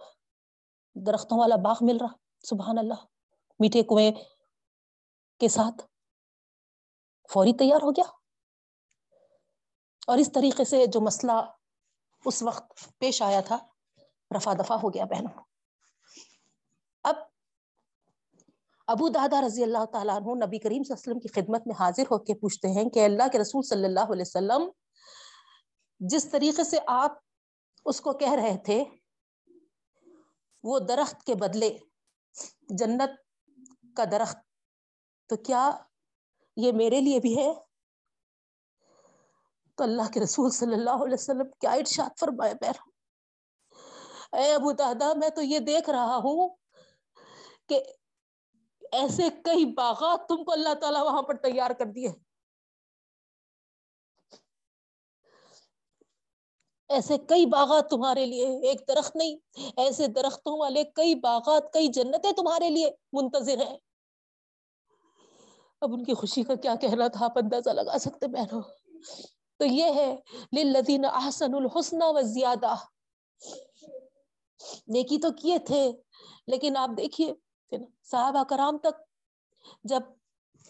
درختوں والا باغ مل رہا، سبحان اللہ۔ میٹھے کنویں کے ساتھ فوری تیار ہو گیا۔ اور اس طریقے سے جو مسئلہ اس وقت پیش آیا تھا۔ رفا دفا ہو گیا بہنوں۔ اب ابو دادا رضی اللہ تعالیٰ عنہ نبی کریم صلی اللہ علیہ وسلم کی خدمت میں حاضر ہو کے پوچھتے ہیں کہ اللہ کے رسول صلی اللہ علیہ وسلم جس طریقے سے آپ اس کو کہہ رہے تھے، وہ درخت کے بدلے، جنت کا درخت، تو کیا یہ میرے لیے بھی ہے؟ تو اللہ کے رسول صلی اللہ علیہ وسلم کیا ارشاد فرمائے پیر اے ابو دادا میں تو یہ دیکھ رہا ہوں کہ ایسے کئی باغات تم کو اللہ تعالیٰ وہاں پر تیار کر دیے ایسے کئی باغات تمہارے لیے ایک درخت نہیں، ایسے درختوں والے کئی باغات، کئی جنتیں تمہارے لیے منتظر ہیں۔ اب ان کی خوشی کا کیا کہنا تھا، آپ اندازہ لگا سکتے بہنوں تو یہ ہے للذین احسن الحسن و زیادہ نیکی تو کیے تھے، لیکن آپ دیکھیے صحابہ کرام تک جب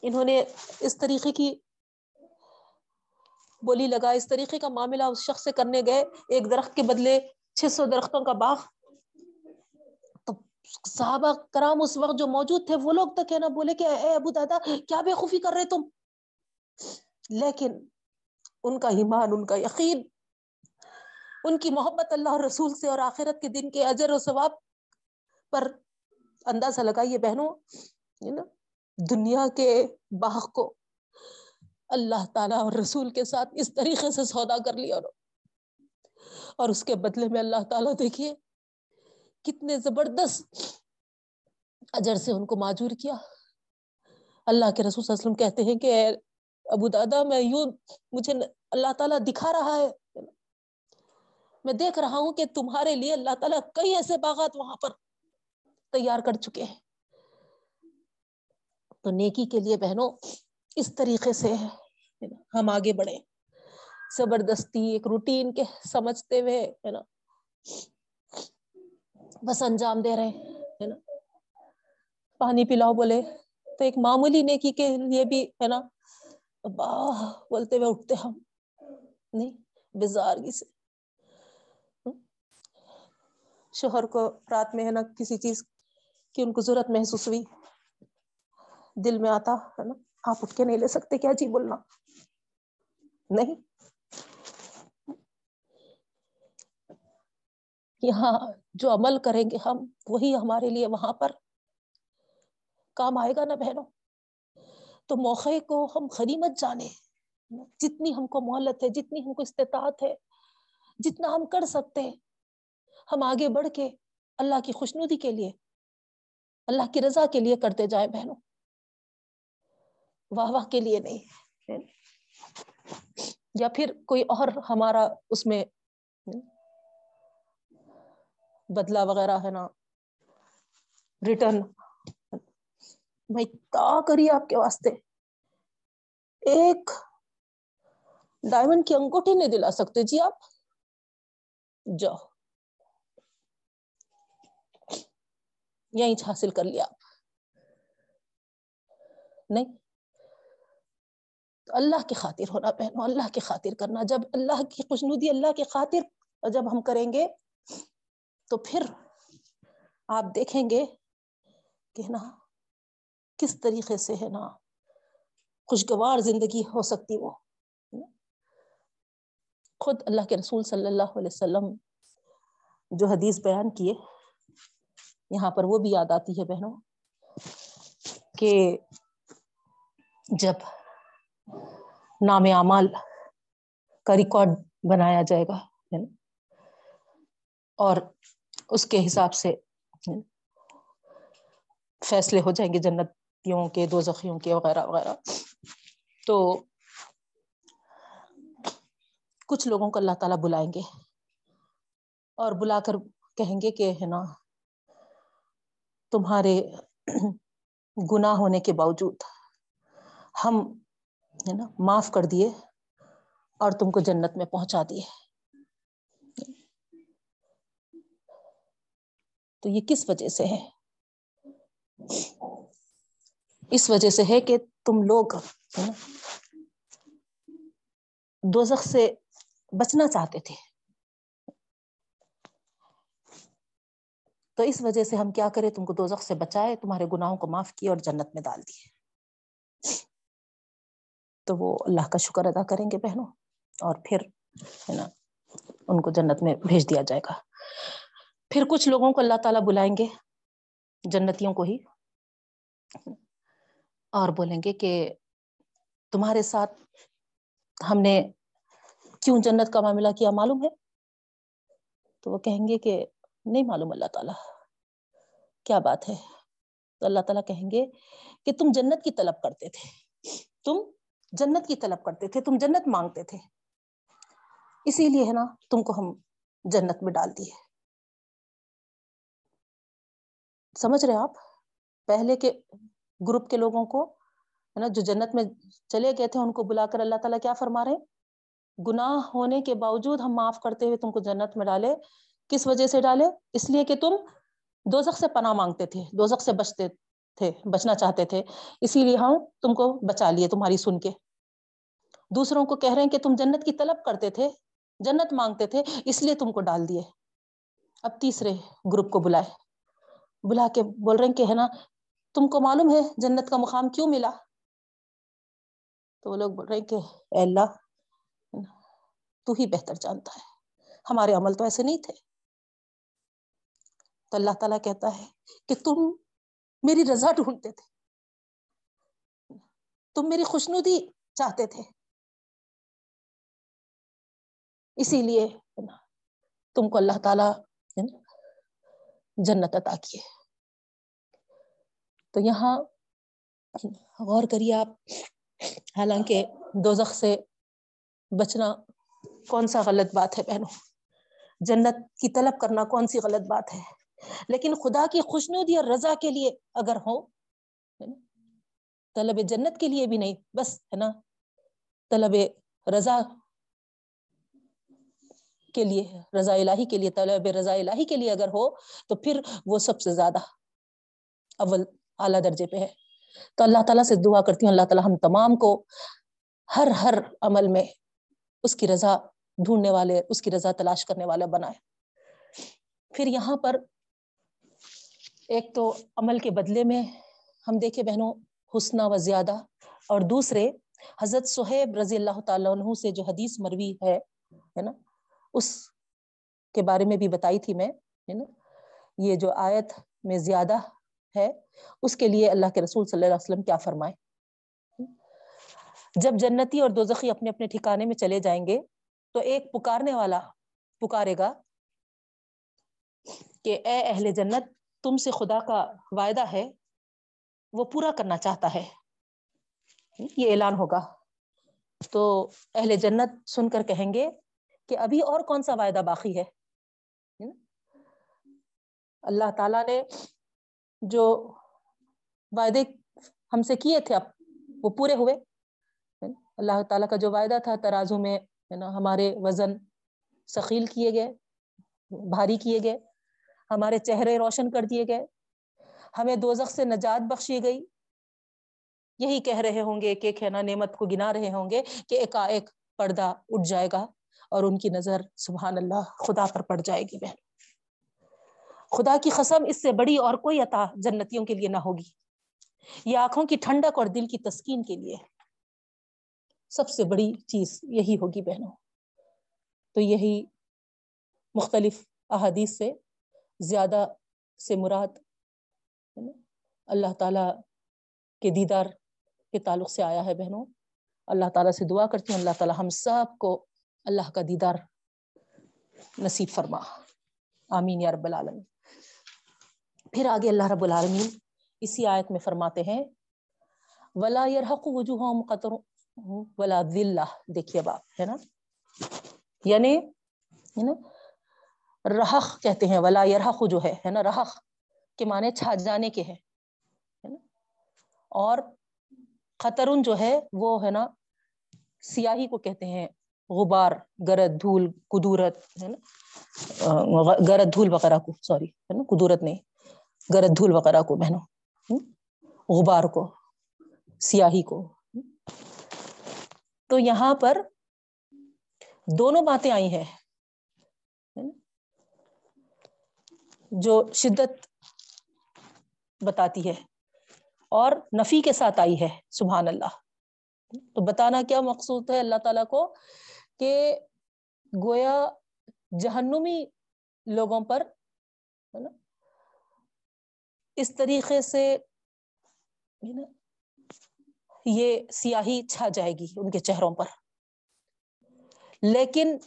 انہوں نے اس طریقے کی بولی لگا اس طریقے کا معاملہ اس شخص سے کرنے گئے، ایک درخت کے بدلے چھ سو درختوں کا باغ۔ تو صحابہ کرام اس وقت جو موجود تھے، وہ لوگ تک ہے نا بولے کہ، اے ابو دادا، کیا بے خوفی کر رہے تم؟ لیکن ان کا ایمان، ان کا یقین، ان کی محبت اللہ اور رسول سے اور آخرت کے دن کے اجر و ثواب پر اندازہ لگائیے بہنوں دنیا کے باغ کو اللہ تعالیٰ اور رسول کے ساتھ اس طریقے سے سودا کر لیا اور اس کے بدلے میں اللہ تعالیٰ دیکھیے کتنے زبردست اجر سے ان کو معجور کیا۔ اللہ کے رسول صلی اللہ علیہ وسلم کہتے ہیں کہ ابو دادا، میں یوں مجھے اللہ تعالیٰ دکھا رہا ہے۔ میں دیکھ رہا ہوں کہ تمہارے لیے اللہ تعالیٰ کئی ایسے باغات وہاں پر تیار کر چکے ہیں۔ تو نیکی کے لیے بہنوں، اس طریقے سے ہم آگے بڑھے زبردستی، ایک روٹین کے سمجھتے ہوئے، ہے نا؟ بس انجام دے رہے ہے نا؟ پانی پلاؤ بولے۔ تو ایک معمولی نیکی کے لیے بھی، ہے نا؟ باہ بولتے ہوئے اٹھتے ہم۔ نہیں بزارگی سے۔ شوہر کو رات میں ہے نا کسی چیز کی ان کو ضرورت محسوس ہوئی۔ دل میں آتا، ہے نا، آپ اٹھ کے نہیں لے سکتے کیا جی بولنا۔ نہیں۔ یہاں جو عمل کریں گے ہم، وہی ہمارے لیے وہاں پر کام آئے گا نا بہنوں۔ تو موقع کو ہم غنیمت جانے جتنی ہم کو مہلت ہے، جتنی ہم کو استطاعت ہے، جتنا ہم کر سکتے ہیں۔ ہم آگے بڑھ کے اللہ کی خوشنودی کے لیے، اللہ کی رضا کے لیے کرتے جائیں بہنوں۔ واہ واہ کے لیے نہیں۔ یا پھر کوئی اور ہمارا اس میں بدلہ وغیرہ ہے نا۔ ریٹرن میں کیا کری آپ کے واسطے؟ ایک ڈائمنڈ کی انگوٹھی نہیں دلا سکتے جی آپ۔ جاؤ۔ یہیں حاصل کر لیا آپ۔ نہیں۔ تو اللہ کی خاطر ہونا پہنو اللہ کی خاطر کرنا۔ جب اللہ کی خوشنودی، اللہ کی خاطر جب ہم کریں گے، تو پھر آپ دیکھیں گے کہ نا کس طریقے سے ہے نا خوشگوار زندگی ہو سکتی وہ؟ خود اللہ کے رسول صلی اللہ علیہ وسلم جو حدیث بیان کیے، یہاں پر وہ بھی یاد آتی ہے بہنوں، کہ جب نام اعمال کا ریکارڈ بنایا جائے گا، اور اس کے حساب سے فیصلے ہو جائیں گے جنت جنتیوں کے، دو زخیوں کے، وغیرہ وغیرہ۔ تو کچھ لوگوں کو اللہ تعالیٰ بلائیں گے۔ اور بلا کر کہیں گے کہ، ہے نا، تمہارے گناہ ہونے کے باوجود ہم، ہے نا، معاف کر دیے اور تم کو جنت میں پہنچا دیے۔ تو یہ کس وجہ سے ہے؟ اس وجہ سے ہے کہ تم لوگ دوزخ سے بچنا چاہتے تھے۔ تو اس وجہ سے ہم کیا کریں تم کو دوزخ سے بچائے، تمہارے گناہوں کو معاف کیے اور جنت میں ڈال دیے۔ تو وہ اللہ کا شکر ادا کریں گے بہنوں، اور پھر، ہے نا، ان کو جنت میں بھیج دیا جائے گا۔ پھر کچھ لوگوں کو اللہ تعالیٰ بلائیں گے، جنتیوں کو ہی۔ اور بولیں گے کہ تمہارے ساتھ ہم نے کیوں جنت کا معاملہ کیا معلوم ہے؟ تو وہ کہیں گے کہ نہیں معلوم اللہ تعالیٰ۔ کیا بات ہے؟ تو اللہ تعالیٰ کہیں گے کہ تم جنت کی طلب کرتے تھے۔ تم جنت کی طلب کرتے تھے، تم جنت مانگتے تھے۔ اسی لیے ہے نا تم کو ہم جنت میں ڈال دیے۔ سمجھ رہے آپ؟ پہلے کے گروپ کے لوگوں کو، ہے نا، جو جنت میں چلے گئے تھے، ان کو بلا کر اللہ تعالیٰ کیا فرما رہے گناہ ہونے کے باوجود ہم معاف کرتے ہوئے تم کو جنت میں ڈالے، کس وجہ سے ڈالے؟ اس لیے کہ تم دوزخ سے پناہ مانگتے تھے، دوزخ سے بچتے تھے، بچنا چاہتے تھے، اسی لیے ہم تم کو بچا لیے تمہاری سن کے۔ دوسروں کو کہہ رہے ہیں کہ تم جنت کی طلب کرتے تھے، جنت مانگتے تھے، اس لیے تم کو ڈال دیے۔ اب تیسرے گروپ کو بلائے۔ بلا کے بول رہے ہیں کہ، ہے نا تم کو معلوم ہے جنت کا مقام کیوں ملا؟ تو وہ لوگ بول رہے کہ اے اللہ، تو ہی بہتر جانتا ہے۔ ہمارے عمل تو ایسے نہیں تھے۔ تو اللہ تعالیٰ کہتا ہے کہ تم میری رضا ڈھونڈتے تھے۔ تم میری خوشنودی چاہتے تھے۔ اسی لیے تم کو اللہ تعالی جنت عطا کیے۔ تو یہاں غور کریے آپ، حالانکہ دوزخ سے بچنا کون سا غلط بات ہے بہنوں؟ جنت کی طلب کرنا کون سی غلط بات ہے؟ لیکن خدا کی خوشنودی اور رضا کے لیے اگر ہو طلب جنت کے لیے بھی نہیں، بس ہے نا؟ طلب رضا کے لیے، رضا الہی کے لیے، طلب رضا الہی کے لیے اگر ہو تو پھر وہ سب سے زیادہ اول اعلیٰ درجے پہ ہے۔ تو اللہ تعالیٰ سے دعا کرتی ہوں، اللہ تعالیٰ ہم تمام کو ہر ہر عمل میں اس کی رضا ڈھونڈنے والے، اس کی رضا تلاش کرنے والے بنائے۔ پھر یہاں پر ایک تو عمل کے بدلے میں ہم دیکھے بہنوں، حسنہ و زیادہ۔ اور دوسرے، حضرت صہیب رضی اللہ تعالیٰ عنہ سے جو حدیث مروی ہے ہے نا؟ اس کے بارے میں بھی بتائی تھی میں نا؟ یہ جو آیت میں زیادہ ہے، اس کے لیے اللہ کے رسول صلی اللہ علیہ وسلم کیا فرمائے؟ جب جنتی اور دوزخی اپنے اپنے ٹھکانے میں چلے جائیں گے، تو ایک پکارنے والا پکارے گا کہ اے اہل جنت، تم سے خدا کا وعدہ ہے، وہ پورا کرنا چاہتا ہے۔ یہ اعلان ہوگا۔ تو اہل جنت سن کر کہیں گے کہ ابھی اور کون سا وعدہ باقی ہے؟ اللہ تعالیٰ نے جو وعدے ہم سے کیے تھے، اب وہ پورے ہوئے۔ اللہ تعالیٰ کا جو وعدہ تھا، ترازو میں، ہے نا، ہمارے وزن ثقیل کیے گئے، بھاری کیے گئے۔ ہمارے چہرے روشن کر دیے گئے۔ ہمیں دوزخ سے نجات بخشی گئی۔ یہی کہہ رہے ہوں گے ایک ایک ہے نا نعمت کو گنا رہے ہوں گے کہ ایک ایک پردہ اٹھ جائے گا اور ان کی نظر سبحان اللہ خدا پر پڑ جائے گی بہن۔ خدا کی قسم اس سے بڑی اور کوئی عطا جنتیوں کے لیے نہ ہوگی۔ یہ آنکھوں کی ٹھنڈک اور دل کی تسکین کے لیے۔ سب سے بڑی چیز یہی ہوگی بہنوں۔ تو یہی مختلف احادیث سے زیادہ سے مراد اللہ تعالی کے دیدار کے تعلق سے آیا ہے بہنوں۔ اللہ تعالیٰ سے دعا کرتی ہوں۔ اللہ تعالیٰ ہم سب کو اللہ کا دیدار نصیب فرما۔ آمین یا رب العالمین۔ پھر آگے اللہ رب العالمین اسی آیت میں فرماتے ہیں، ولا يرحق وجوههم قطر، ولا ذلہ دیکھیے باپ ہے نا؟ یعنی نا؟ رحق کہتے ہیں، ولا يرحق جو ہے ہے نا؟ رحق کے معنی چھا جانے کے ہیں اور خطرن جو ہے، وہ، ہے نا؟ سیاہی کو کہتے ہیں، غبار، گرد، دھول، قدورت، ہے نا؟ گرد، دھول وغیرہ کو، سوری، ہے نا؟ قدورت نہیں۔ گرد دھول وغیرہ کو بہنوں غبار کو، سیاہی کو۔ تو یہاں پر دونوں باتیں آئی ہیں۔ جو شدت بتاتی ہے اور نفی کے ساتھ آئی ہے، سبحان اللہ۔ تو بتانا کیا مقصود ہے اللہ تعالیٰ کو کہ گویا جہنمی لوگوں پر اس طریقے سے یہ سیاہی چھا جائے گی ان کے چہروں پر۔ لیکن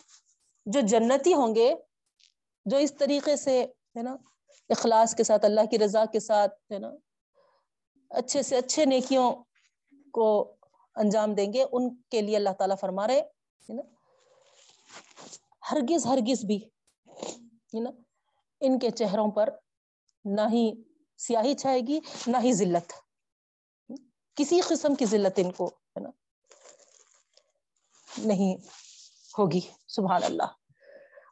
جو جنتی ہوں گے، جو اس طریقے سے ہے نا، اخلاص کے ساتھ، اللہ کی رضا کے ساتھ ہے نا، اچھے سے اچھے نیکیوں کو انجام دیں گے، ان کے لیے اللہ تعالیٰ فرما رہے نا۔ ہرگز ہرگز بھی نا، ان کے چہروں پر نہ ہی سیاہی چھائے گی، نہ ہی ذلت۔ کسی قسم کی ذلت ان کو، ہے نا؟ نہیں ہوگی، سبحان اللہ۔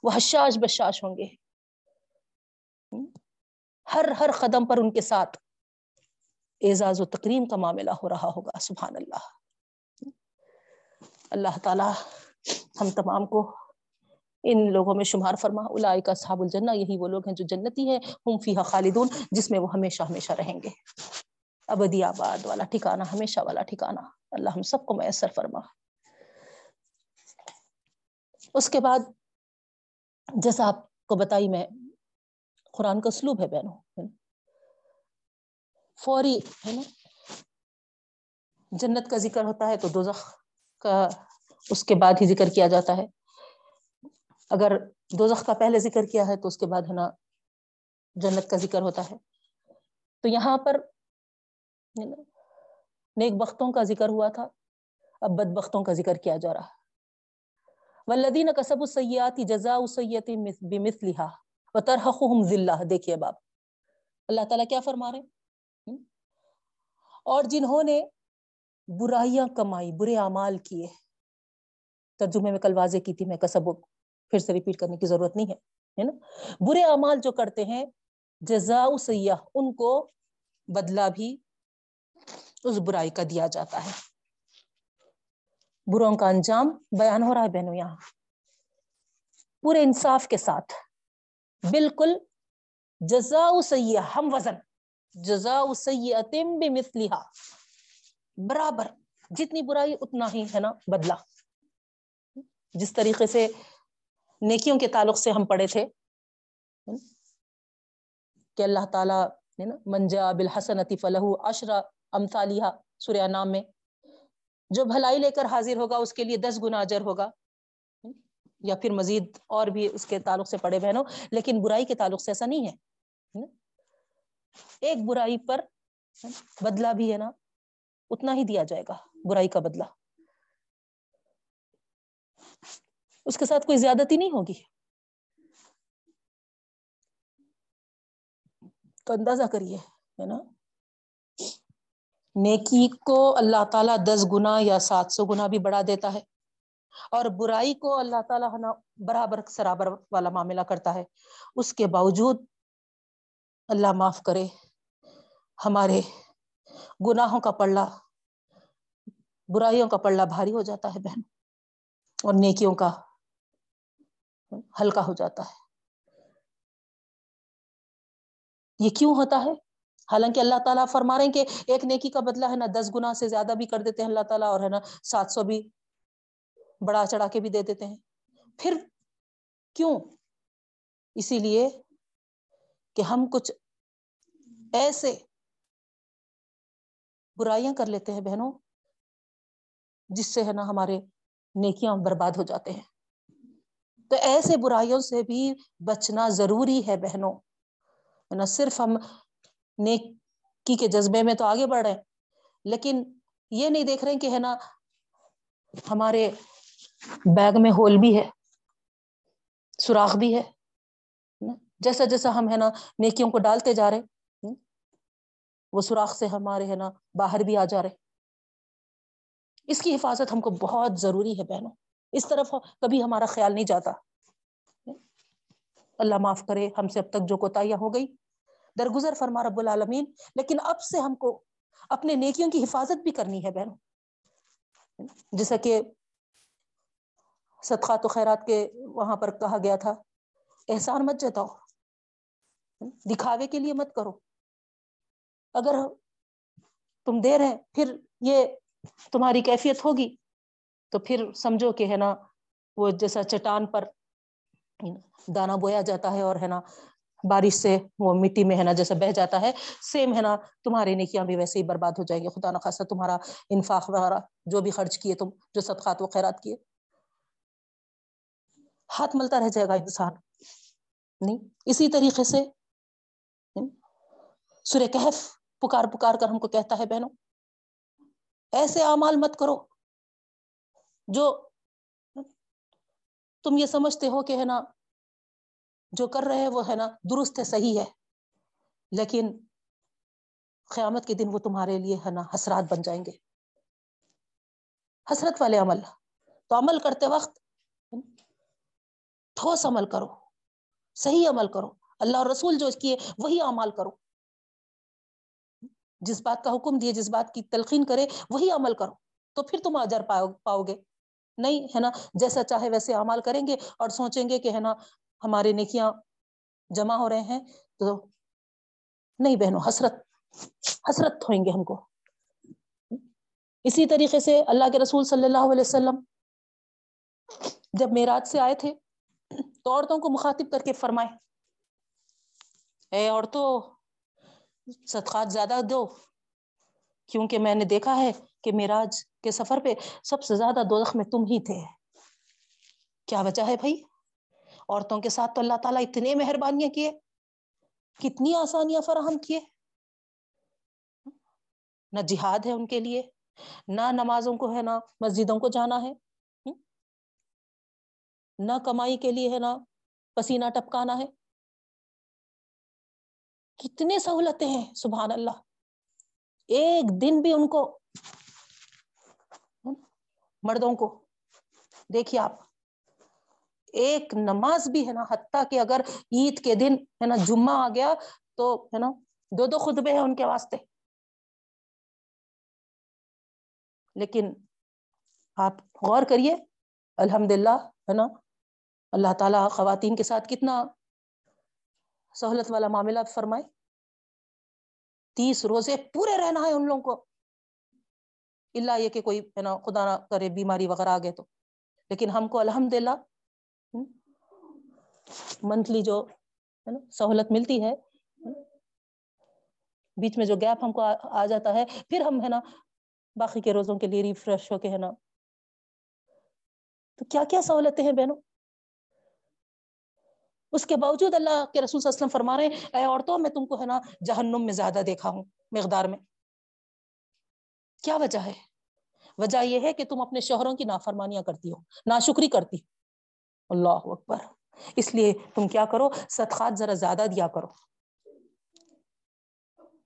وہ حشاش بشاش ہوں گے۔ ہر ہر قدم پر ان کے ساتھ اعزاز و تقریم کا معاملہ ہو رہا ہوگا، سبحان اللہ۔ اللہ تعالی ہم تمام کو ان لوگوں میں شمار فرما الائی کا صحاب الجنہ، یہی وہ لوگ ہیں جو جنتی ہیں، ہم فیہا خالدون، جس میں وہ ہمیشہ ہمیشہ رہیں گے۔ ابدی آباد والا ٹھکانہ، ہمیشہ والا ٹھکانہ۔ اللہ ہم سب کو میسر فرما۔ اس کے بعد، جیسا آپ کو بتائی میں، قرآن کا اسلوب ہے بہنوں فوری، ہے نا؟ جنت کا ذکر ہوتا ہے تو دوزخ کا، اس کے بعد ہی ذکر کیا جاتا ہے۔ اگر دوزخ کا پہلے ذکر کیا ہے تو اس کے بعد ہے نا جنت کا ذکر ہوتا ہے۔ تو یہاں پر نیک بختوں کا ذکر ہوا تھا، اب بد بختوں کا ذکر کیا جا رہا۔ ولدین کسب السیاتی جزا سیت بمثلها وترحقهم ذلہ۔ دیکھیے باپ اللہ تعالیٰ کیا فرما رہے اور جنہوں نے برائیاں کمائی، برے اعمال کیے۔ ترجمے میں کل واضح کی تھی، میں کسب پھر سے ریپیٹ کرنے کی ضرورت نہیں ہے نا؟ برے اعمال جو کرتے ہیں جزا سیاح، ان کو بدلہ بھی اس برائی کا دیا جاتا ہے۔ بروں کا انجام بیان ہو رہا ہے بہنوں یہاں۔ پورے انصاف کے ساتھ۔ بالکل جزا سیاح، ہم وزن۔ جزا سیاح بھی مثلیہ برابر۔ جتنی برائی، اتنا ہی، ہے نا بدلا جس طریقے سے نیکیوں کے تعلق سے ہم پڑھے تھے۔ کہ اللہ تعالیٰ منجا بالحسن فلح اشرا امثالیہ سوریا نام میں۔ جو بھلائی لے کر حاضر ہوگا، اس کے لیے دس گنا اجر ہوگا۔ یا پھر مزید اور بھی اس کے تعلق سے پڑے بہنوں، لیکن برائی کے تعلق سے ایسا نہیں ہے۔ ایک برائی پر بدلہ بھی ہے نا، اتنا ہی دیا جائے گا، برائی کا بدلہ۔ اس کے ساتھ کوئی زیادتی نہیں ہوگی۔ تو اندازہ کریے، ہے نا؟ نیکی کو اللہ تعالیٰ دس گنا یا سات سو گنا بھی بڑھا دیتا ہے، اور برائی کو اللہ تعالیٰ نا برابر سرابر والا معاملہ کرتا ہے۔ اس کے باوجود اللہ معاف کرے، ہمارے گناہوں کا پڑلا برائیوں کا پڑلا بھاری ہو جاتا ہے بہن، اور نیکیوں کا ہلکا ہو جاتا ہے۔ یہ کیوں ہوتا ہے؟ حالانکہ اللہ تعالیٰ فرما رہے ہیں کہ ایک نیکی کا بدلہ ہے نا دس گنا سے زیادہ بھی کر دیتے ہیں اللہ تعالیٰ، اور ہے نا سات سو بھی بڑا چڑھا کے بھی دے دیتے ہیں۔ پھر کیوں؟ اسی لیے کہ ہم کچھ ایسے برائیاں کر لیتے ہیں بہنوں، جس سے ہے نا ہمارے نیکیاں برباد ہو جاتے ہیں۔ تو ایسے برائیوں سے بھی بچنا ضروری ہے بہنوں۔ نہ صرف ہم نیکی کے جذبے میں تو آگے بڑھ رہے ہیں، لیکن یہ نہیں دیکھ رہے کہ ہے نا ہمارے بیگ میں ہول بھی ہے، سوراخ بھی ہے جیسا جیسا ہم ہے نا نیکیوں کو ڈالتے جا رہے وہ سوراخ سے ہمارے ہے نا باہر بھی آ جا رہے اس کی حفاظت ہم کو بہت ضروری ہے بہنوں۔ اس طرف کبھی ہمارا خیال نہیں جاتا۔ اللہ معاف کرے، ہم سے اب تک جو کوتاہیاں ہو گئی، درگزر فرما رب العالمین۔ لیکن اب سے ہم کو اپنے نیکیوں کی حفاظت بھی کرنی ہے بہنوں جیسا کہ صدقات و خیرات کے وہاں پر کہا گیا تھا، احسان مت جتاؤ، دکھاوے کے لیے مت کرو۔ اگر تم دے رہے پھر یہ تمہاری کیفیت ہوگی۔ تو پھر سمجھو کہ ہے نا، وہ جیسا چٹان پر دانا بویا جاتا ہے اور ہے نا بارش سے وہ مٹی میں ہے نا جیسا بہ جاتا ہے سیم ہے نا تمہارے نیکیاں بھی ویسے ہی برباد ہو جائیں گے۔ خدا نخواستہ تمہارا انفاق وغیرہ جو بھی خرچ کیے، تم جو صدقات و خیرات کیے۔ ہاتھ ملتا رہ جائے گا انسان۔ نہیں، اسی طریقے سے سورہ کہف پکار پکار کر ہم کو کہتا ہے بہنوں، ایسے اعمال مت کرو۔ جو تم یہ سمجھتے ہو کہ ہے نا، جو کر رہے وہ ہے نا درست ہے، صحیح ہے۔ لیکن قیامت کے دن وہ تمہارے لیے ہے نا حسرات بن جائیں گے۔ حسرت والے عمل۔ تو عمل کرتے وقت ٹھوس عمل کرو، صحیح عمل کرو۔ اللہ اور رسول جو کیے، وہی عمل کرو۔ جس بات کا حکم دیے، جس بات کی تلقین کرے، وہی عمل کرو۔ تو پھر تم اجر پاؤ پاؤ گے۔ نہیں، ہے نا؟ جیسا چاہے ویسے اعمال کریں گے اور سوچیں گے کہ، ہے نا، ہمارے نیکیاں جمع ہو رہے ہیں تو نہیں بہنوں، حسرت حسرت ہوئیں گے ہم کو۔ اسی طریقے سے اللہ کے رسول صلی اللہ علیہ وسلم جب میراج سے آئے تھے تو عورتوں کو مخاطب کر کے فرمائے، اے عورتوں صدقات زیادہ دو۔ کیونکہ میں نے دیکھا ہے کہ میراج کے سفر پہ سب سے زیادہ دولخ میں تم ہی تھے۔ کیا وجہ ہے بھائی؟ عورتوں کے ساتھ تو اللہ تعالیٰ اتنے مہربانیاں کیے، کتنی آسانیاں فراہم کیے۔ نہ جہاد ہے ان کے لیے، نہ نمازوں کو ہے، نہ مسجدوں کو جانا ہے۔ نہ کمائی کے لیے ہے، نہ پسینہ ٹپکانا ہے۔ کتنے سہولتیں ہیں، سبحان اللہ۔ ایک دن بھی ان کو، مردوں کو۔ دیکھیے آپ، ایک نماز بھی ہے نا، حتیٰ کہ اگر عید کے دن ہے نا جمعہ آ گیا تو ہے نا دو دو خطبے ہیں ان کے واسطے۔ لیکن آپ غور کریے الحمد للہ ہے نا، اللہ تعالیٰ خواتین کے ساتھ کتنا سہولت والا معاملہ فرمائے۔ تیس روزے پورے رہنا ہے ان لوگوں کو۔ اللہ یہ کہ کوئی ہے نا خدا نہ کرے بیماری وغیرہ آ گئے تو۔ لیکن ہم کو الحمد للہ منتھلی جو ہے نا سہولت ملتی ہے۔ بیچ میں جو گیپ ہم کو آ جاتا ہے، پھر ہم ہے نا باقی کے روزوں کے لیے ریفریش ہو کے ہے نا۔ تو کیا کیا سہولتیں ہیں بہنوں؟ اس کے باوجود اللہ کے رسول صلی اللہ علیہ وسلم فرما رہے ہیں، اے عورتوں، میں تم کو ہے نا جہنم میں زیادہ دیکھا ہوں، مقدار میں۔ کیا وجہ ہے؟ وجہ یہ ہے کہ تم اپنے شوہروں کی نافرمانیاں کرتی ہو، ناشکری کرتی اللہ اکبر۔ اس لیے تم کیا کرو، صدقات ذرا زیادہ دیا کرو۔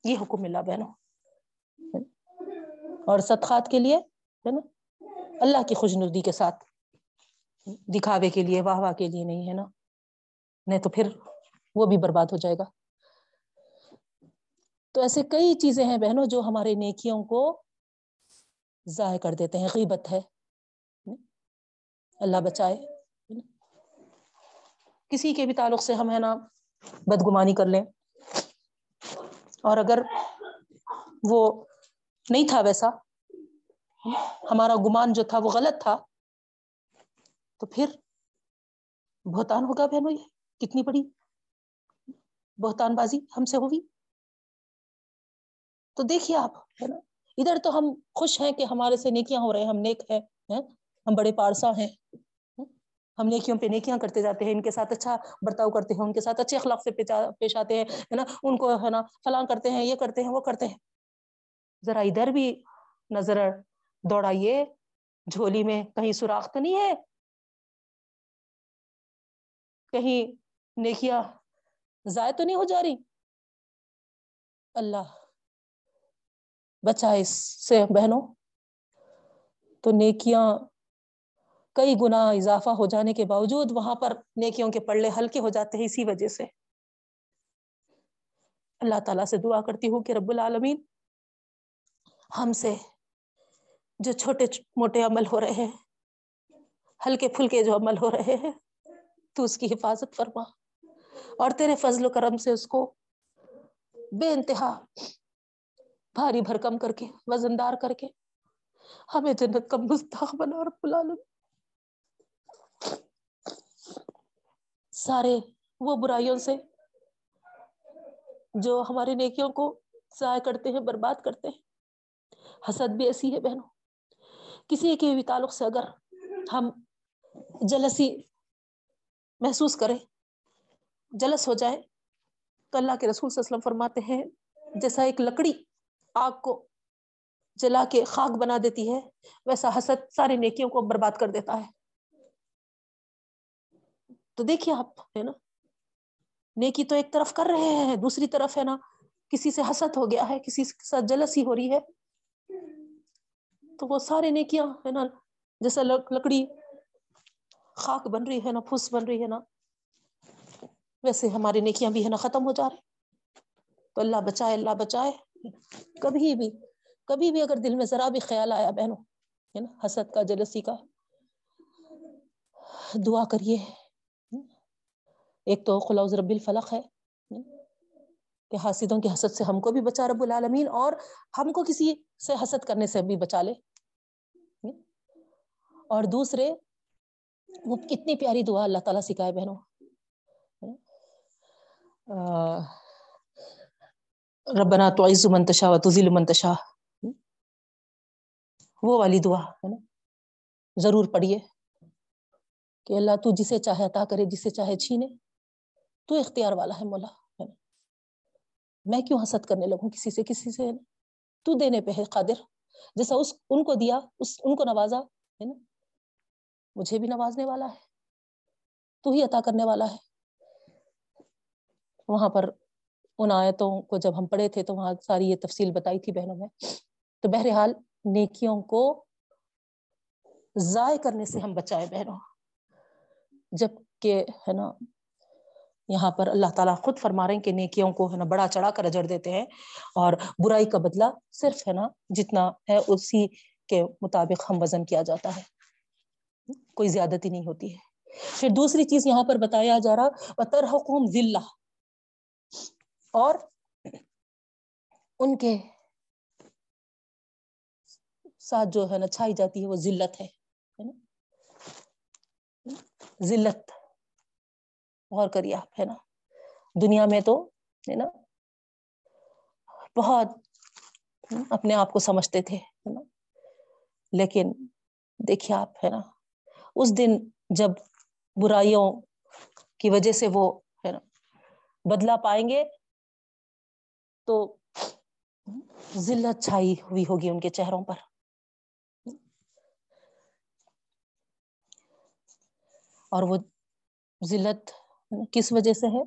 یہ حکم ملا بہنوں۔ اور صدقات کے لیے، ہے نا، اللہ کی خوش ندی کے ساتھ، دکھاوے کے لیے، واہ واہ کے لیے نہیں، ہے نا۔ نہیں تو پھر وہ بھی برباد ہو جائے گا۔ تو ایسے کئی چیزیں ہیں بہنوں جو ہمارے نیکیوں کو ضائع کر دیتے ہیں، غیبت ہے۔ اللہ بچائے۔ کسی کے بھی تعلق سے ہم ہے نا بدگمانی کر لیں۔ اور اگر وہ نہیں تھا ویسا، ہمارا گمان جو تھا وہ غلط تھا، تو پھر بہتان ہوگا بہنوں یہ۔ کتنی بڑی بہتان بازی ہم سے ہوگی؟ تو دیکھیے آپ، ہے نا؟ ادھر تو ہم خوش ہیں کہ ہمارے سے نیکیاں ہو رہے ہیں، ہم نیک ہیں ہم بڑے پارسا ہیں ہم نیکیوں پہ نیکیاں کرتے جاتے ہیں، ان کے ساتھ اچھا برتاؤ کرتے ہیں، ان کے ساتھ اچھے اخلاق سے پیش آتے ہیں، ہے نا؟ ان کو، ہے نا، فلاں کرتے ہیں، یہ کرتے ہیں، وہ کرتے ہیں۔ ذرا ادھر بھی نظر دوڑائیے، جھولی میں کہیں سوراخ تو نہیں ہے؟ کہیں نیکیاں ضائع تو نہیں ہو جا رہی؟ اللہ، بچا اس سے بہنوں۔ تو نیکیاں، کئی گنا اضافہ ہو جانے کے باوجود وہاں پر نیکیوں کے پڑھے ہلکے ہو جاتے ہیں اسی وجہ سے۔ اللہ تعالیٰ سے دعا کرتی ہوں کہ رب العالمین ہم سے جو چھوٹے موٹے عمل ہو رہے ہیں، ہلکے پھلکے جو عمل ہو رہے ہیں، تو اس کی حفاظت فرما۔ اور تیرے فضل و کرم سے اس کو بے انتہا بھاری بھرکم کر کے، وزندار کر کے ہمیں جنت کا مستحق بنا رب العالمین سارے وہ برائیوں سے جو ہماری نیکیوں کو ضائع کرتے ہیں، برباد کرتے ہیں۔ حسد بھی ایسی ہے بہنوں۔ کسی کے بھی تعلق سے اگر ہم جلسی محسوس کریں جلس ہو جائے تو اللہ کے رسول صلی اللہ علیہ وسلم فرماتے ہیں، جیسا ایک لکڑی آگ کو جلا کے خاک بنا دیتی ہے، ویسا حسد ساری نیکیوں کو برباد کر دیتا ہے۔ تو دیکھیے آپ، ہے نا؟ نیکی تو ایک طرف کر رہے ہیں، دوسری طرف ہے نا، کسی سے حسد ہو گیا ہے، کسی کے ساتھ جلسی ہو رہی ہے۔ تو وہ سارے نیکیاں، ہے نا، جیسا لکڑی خاک بن رہی ہے نا، پھوس بن رہی ہے نا ویسے ہماری نیکیاں بھی ہے نا، ختم ہو جا رہے تو اللہ بچائے اللہ بچائے۔ کبھی بھی کبھی بھی اگر دل میں ذرا بھی خیال آیا بہنوں، ہے نا، حسد کا، جلسی کا، دعا کریے۔ ایک تو خلاؤز رب الفلق ہے کہ حاسدوں کی حسد سے ہم کو بھی بچا رب العالمین، اور ہم کو کسی سے حسد کرنے سے بھی بچا لے۔ اور دوسرے، وہ کتنی پیاری دعا اللہ تعالیٰ سکھائے بہنوں۔ ربنا تو عز منتشا و تزل منتشا وہ والی دعا ہے نا۔ ضرور پڑھیے کہ اللہ تو جسے چاہے عطا کرے، جسے چاہے چھینے۔ تو اختیار والا ہے مولا، ہے میں کیوں حسد کرنے لگوں کسی سے؟ کسی سے تو دینے پہ ہے قادر۔ جیسا اس، ان کو دیا، اس، ان کو نوازا، ہے نا۔ مجھے بھی نوازنے والا ہے۔ تو ہی عطا کرنے والا ہے۔ وہاں پر ان آیتوں کو جب ہم پڑھے تھے تو وہاں ساری یہ تفصیل بتائی تھی بہنوں میں۔ تو بہرحال نیکیوں کو ضائع کرنے سے ہم بچائے بہنوں۔ جبکہ ہے نا، یہاں پر اللہ تعالیٰ خود فرما رہے ہیں کہ نیکیوں کو ہے نا بڑا چڑھا کر اجڑ دیتے ہیں اور برائی کا بدلہ صرف ہے نا جتنا ہے اسی کے مطابق ہم وزن کیا جاتا ہے۔ کوئی زیادتی نہیں ہوتی ہے۔ پھر دوسری چیز یہاں پر بتایا جا رہا بطر حکوم ذلہ اور ان کے ساتھ جو ہے نا چھائی جاتی ہے وہ ذلت ہے ذلت، غور کریے آپ، ہے نا؟ دنیا میں تو، ہے نا؟ بہت اپنے آپ کو سمجھتے تھے نا؟ لیکن دیکھیے آپ، ہے نا؟ اس دن جب برائیوں کی وجہ سے وہ، ہے نا، بدلا پائیں گے تو ذلت چھائی ہوئی ہوگی ان کے چہروں پر۔ اور وہ ذلت کس وجہ سے ہے؟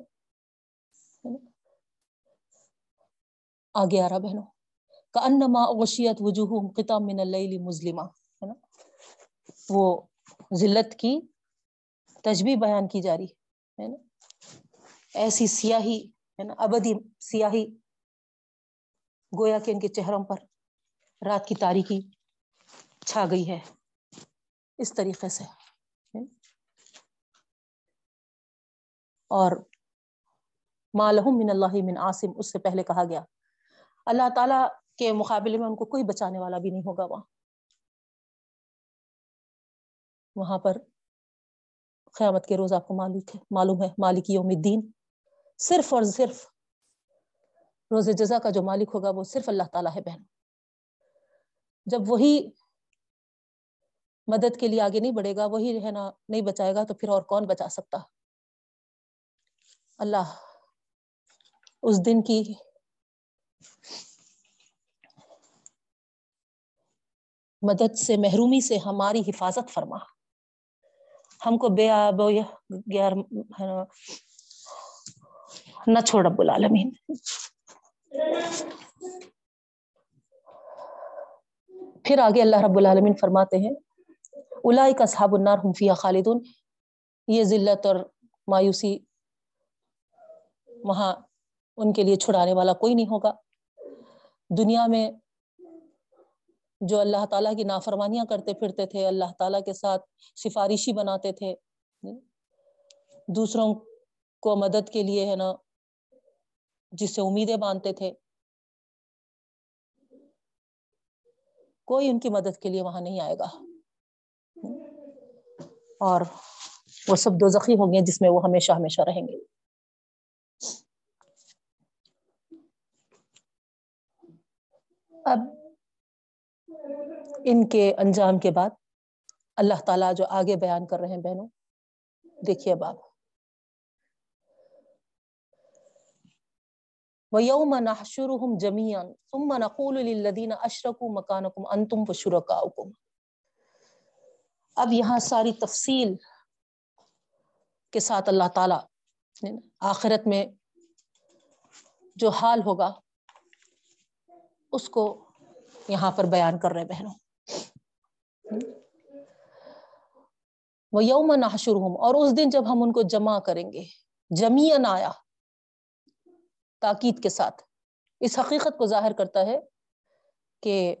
آگے آ رہا بہنوں۔ کا انما غشیت وجوہ قطع من اللیل مظلمہ۔ ہے نا؟ وہ ذلت کی تجبی بیان کی جا رہی ہے نا؟ ایسی سیاہی، ہے نا؟ ابدی سیاہی گویا کہ ان کے چہروں پر رات کی تاریخی چھا گئی ہے۔ اس طریقے سے۔ اور مالحم من اللہ من عاصم، اس سے پہلے کہا گیا۔ اللہ تعالی کے مقابلے میں ان کو کوئی بچانے والا بھی نہیں ہوگا۔ وہاں وہاں پر قیامت کے روز آپ کو معلوم ہے معلوم ہے، مالک یوم الدین۔ صرف اور صرف روز جزا کا جو مالک ہوگا وہ صرف اللہ تعالیٰ ہے بہن۔ جب وہی مدد کے لیے آگے نہیں بڑھے گا، وہی رہنا نہیں بچائے گا، تو پھر اور کون بچا سکتا؟ اللہ۔ اس دن کی مدد سے، محرومی سے ہماری حفاظت فرما۔ ہم کو بے آب نہ چھوڑ اب العالمین۔ پھر آگے اللہ رب العالمین فرماتے ہیں الائی کا صحاب النار ہم فیا خالدون، یہ ذلت اور مایوسی وہاں ان کے لیے چھڑانے والا کوئی نہیں ہوگا۔ دنیا میں جو اللہ تعالیٰ کی نافرمانیاں کرتے پھرتے تھے، اللہ تعالیٰ کے ساتھ سفارشی بناتے تھے۔ دوسروں کو مدد کے لیے ہے نا جس سے امیدیں باندھتے تھے۔ کوئی ان کی مدد کے لیے وہاں نہیں آئے گا۔ اور وہ سب دو زخی ہوں گے جس میں وہ ہمیشہ ہمیشہ رہیں گے۔ اب ان کے انجام کے بعد اللہ تعالیٰ جو آگے بیان کر رہے ہیں بہنوں، دیکھیے باب وَيَوْمَ نَحْشُرُهُمْ جَمِيعًا ثُمَّ نَقُولُ لِلَّذِينَ أَشْرَكُوا مَكَانَكُمْ أَنْتُمْ وَشُرَكَاؤُكُمْ۔ اب یہاں ساری تفصیل کے ساتھ اللہ تعالیٰ آخرت میں جو حال ہوگا، اس کو یہاں پر بیان کر رہے بہنوں۔ وہ یوم نحشرہم اور اس دن جب ہم ان کو جمع کریں گے جمیعن آیا۔ تاکید کے ساتھ۔ اس حقیقت کو ظاہر کرتا ہے کہ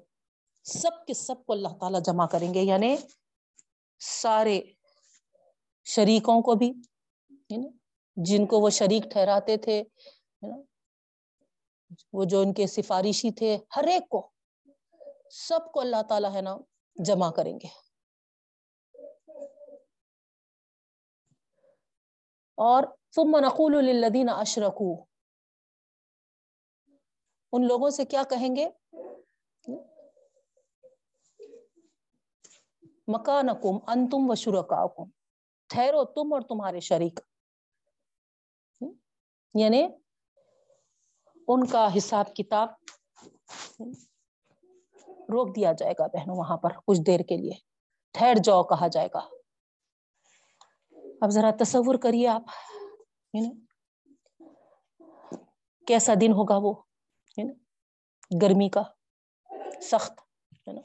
سب کے سب کو اللہ تعالیٰ جمع کریں گے یعنی سارے شریکوں کو بھی جن کو وہ شریک ٹھہراتے تھے وہ جو ان کے سفارشی تھے، ہر ایک کو سب کو اللہ تعالیٰ، ہے نا، جمع کریں گے۔ اور ثم نقول للذین اشرکو ان لوگوں سے کیا کہیں گے؟ مکانکم انتم و شرکاکم، ٹھہرو تم اور تمہارے شریک۔ یعنی ان کا حساب کتاب روک دیا جائے گا بہنوں وہاں پر کچھ دیر کے لیے۔ ٹھہر جاؤ کہا جائے گا۔ اب ذرا تصور کریے آپ یعنی کیسا دن ہوگا وہ؟ گرمی کا، سخت، ہے نا؟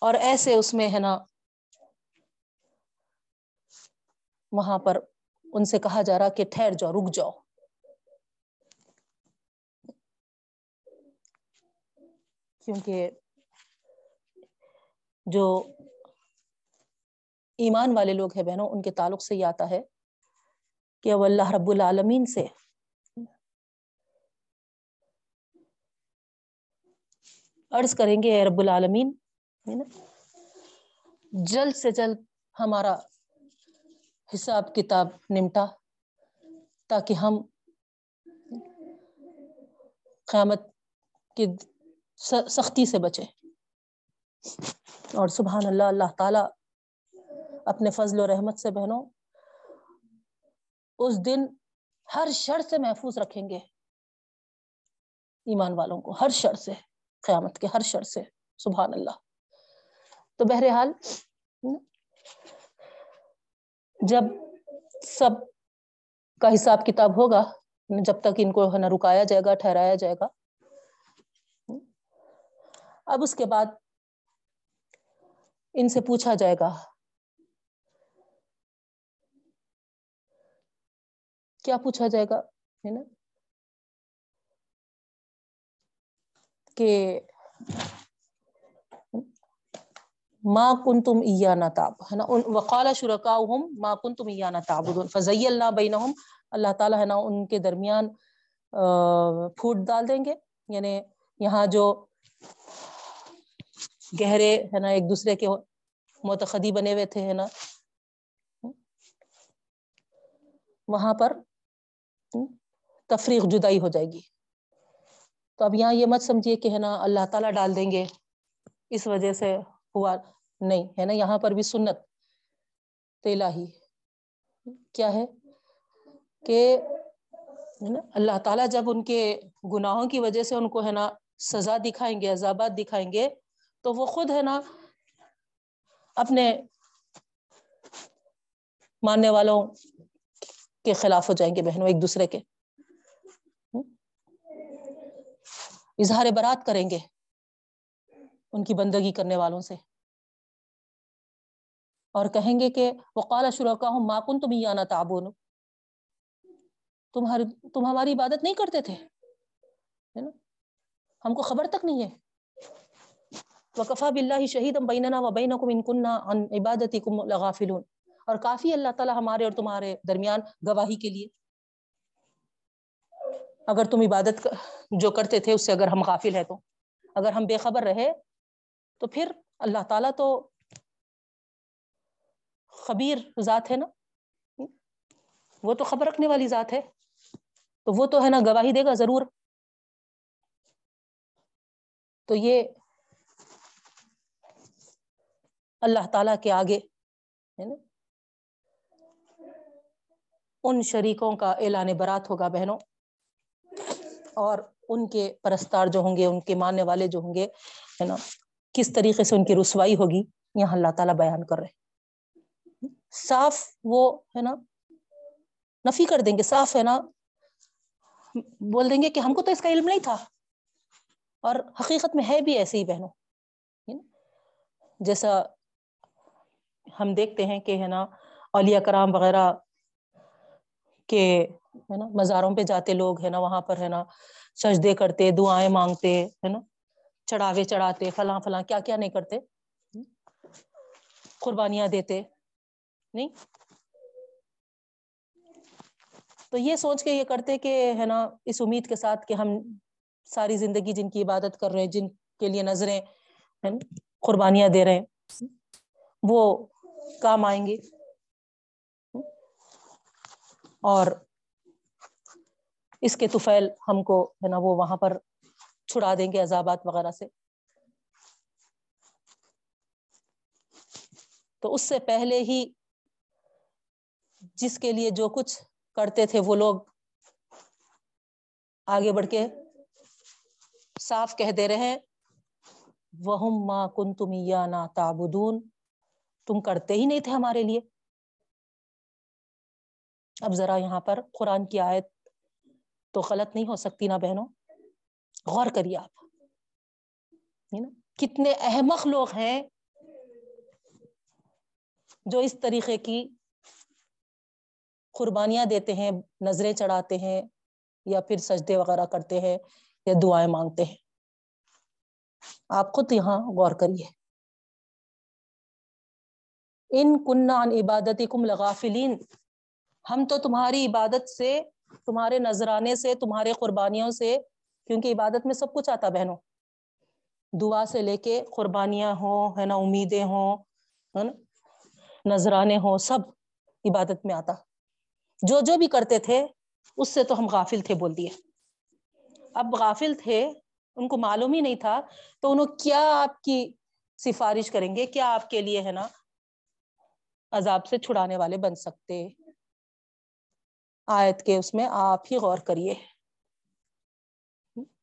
اور ایسے اس میں ہے نا، وہاں پر ان سے کہا جا رہا کہ ٹھہر جاؤ، رک جاؤ۔ کیونکہ جو ایمان والے لوگ ہیں بہنوں، ان کے تعلق سے یہ آتا ہے کہ وہ اللہ رب العالمین سے عرض کریں گے اے رب العالمین جلد سے جلد ہمارا حساب کتاب نمٹا تاکہ ہم قیامت کی سختی سے بچے اور سبحان اللہ اللہ تعالی اپنے فضل و رحمت سے بہنوں، اس دن ہر شر سے محفوظ رکھیں گے ایمان والوں کو، ہر شر سے۔ قیامت کے ہر شر سے، سبحان اللہ۔ تو بہرحال، جب سب کا حساب کتاب ہوگا، جب تک ان کو ہے نا رکایا جائے گا، ٹھہرایا جائے گا، اب اس کے بعد ان سے پوچھا جائے گا، کیا پوچھا جائے گا؟ ہے نا؟ کہ ماں کن تم ایانا تاب ہے نا؟ وقال شرکا ماں کن تم ایانا تاب فضی اللہ بین اللہ تعالیٰ ہے نا ان کے درمیان پھوٹ ڈال دیں گے۔ یعنی یہاں جو گہرے، ہے نا، ایک دوسرے کے متخدی بنے ہوئے تھے، ہے نا۔ وہاں پر تفریق جدائی ہو جائے گی۔ تو اب یہاں یہ مت سمجھیے کہ ہے نا اللہ تعالیٰ ڈال دیں گے۔ اس وجہ سے ہوا نہیں، ہے نا، یہاں پر بھی سنت تیلا ہی کیا ہے کہ اللہ تعالیٰ جب ان کے گناہوں کی وجہ سے ان کو ہے نا سزا دکھائیں گے، عذابات دکھائیں گے، تو وہ خود ہے نا اپنے ماننے والوں کے خلاف ہو جائیں گے بہنوں ایک دوسرے کے۔ اظہار برات کریں گے ان کی بندگی کرنے والوں سے۔ اور کہیں گے کہ وقال شرکا ہوں ماکن تم آنا تعبون تمہاری تم ہماری عبادت نہیں کرتے تھے ہم کو خبر تک نہیں ہے۔ وکفا بلّہ شہید ہم بیننا و بین کم انکنہ عبادت کم لغافلون۔ اور کافی اللہ تعالیٰ ہمارے اور تمہارے درمیان گواہی کے لیے۔ اگر تم عبادت جو کرتے تھے، اس سے اگر ہم غافل ہے تو۔ اگر ہم بے خبر رہے، تو پھر اللہ تعالیٰ تو خبیر ذات ہے نا؟ وہ تو خبر رکھنے والی ذات ہے۔ تو وہ تو ہے نا، گواہی دے گا ضرور۔ تو یہ اللہ تعالی کے آگے ہے نا؟ ان شریکوں کا اعلان برات ہوگا بہنوں۔ اور ان کے پرستار جو ہوں گے، ان کے ماننے والے جو ہوں گے، ہے نا، کس طریقے سے ان کی رسوائی ہوگی، یہاں اللہ تعالیٰ بیان کر رہے صاف وہ، ہے نا، نفی کر دیں گے، صاف، ہے نا، بول دیں گے کہ ہم کو تو اس کا علم نہیں تھا۔ اور حقیقت میں ہے بھی ایسے ہی بہنوں۔ جیسا ہم دیکھتے ہیں کہ، ہے نا، اولیاء کرام وغیرہ کے ہے نا، مزاروں پہ جاتے لوگ ہے نا، وہاں پر ہے نا، سجدے کرتے، دعائیں مانگتے، ہے نا، چڑھاوے چڑھاتے، فلاں فلاں، کیا کیا نہیں کرتے؟ قربانیاں دیتے، نہیں؟ تو یہ سوچ کے یہ کرتے کہ ہے نا، اس امید کے ساتھ کہ ہم ساری زندگی جن کی عبادت کر رہے ہیں، جن کے لیے نظریں قربانیاں دے رہے ہیں، وہ کام آئیں گے۔ اور اس کے توفیل ہم کو ہے نا وہ وہاں پر چھڑا دیں گے عذابات وغیرہ سے۔ تو اس سے پہلے ہی جس کے لیے جو کچھ کرتے تھے وہ لوگ آگے بڑھ کے صاف کہہ دے رہے وہ ماں کن تم یا نا تابدون تم کرتے ہی نہیں تھے ہمارے لیے۔ اب ذرا یہاں پر قرآن کی آیت تو غلط نہیں ہو سکتی نا بہنوں۔ غور کریے آپ۔ کتنے احمق لوگ ہیں جو اس طریقے کی قربانیاں دیتے ہیں، نظریں چڑھاتے ہیں یا پھر سجدے وغیرہ کرتے ہیں یا دعائیں مانگتے ہیں۔ آپ خود یہاں غور کریے۔ ان کنہ عبادت کم لغافلین۔ ہم تو تمہاری عبادت سے تمہارے نذرانے سے، تمہارے قربانیوں سے، کیونکہ عبادت میں سب کچھ آتا بہنوں۔ دعا سے لے کے قربانیاں ہوں، ہے نا، امیدیں ہوں نذرانے ہوں، سب عبادت میں آتا۔ جو جو بھی کرتے تھے، اس سے تو ہم غافل تھے بول دیے۔ اب غافل تھے، ان کو معلوم ہی نہیں تھا، تو انہوں کیا آپ کی سفارش کریں گے؟ کیا آپ کے لیے، ہے نا، عذاب سے چھڑانے والے بن سکتے؟ آیت کے اس میں آپ ہی غور کریے۔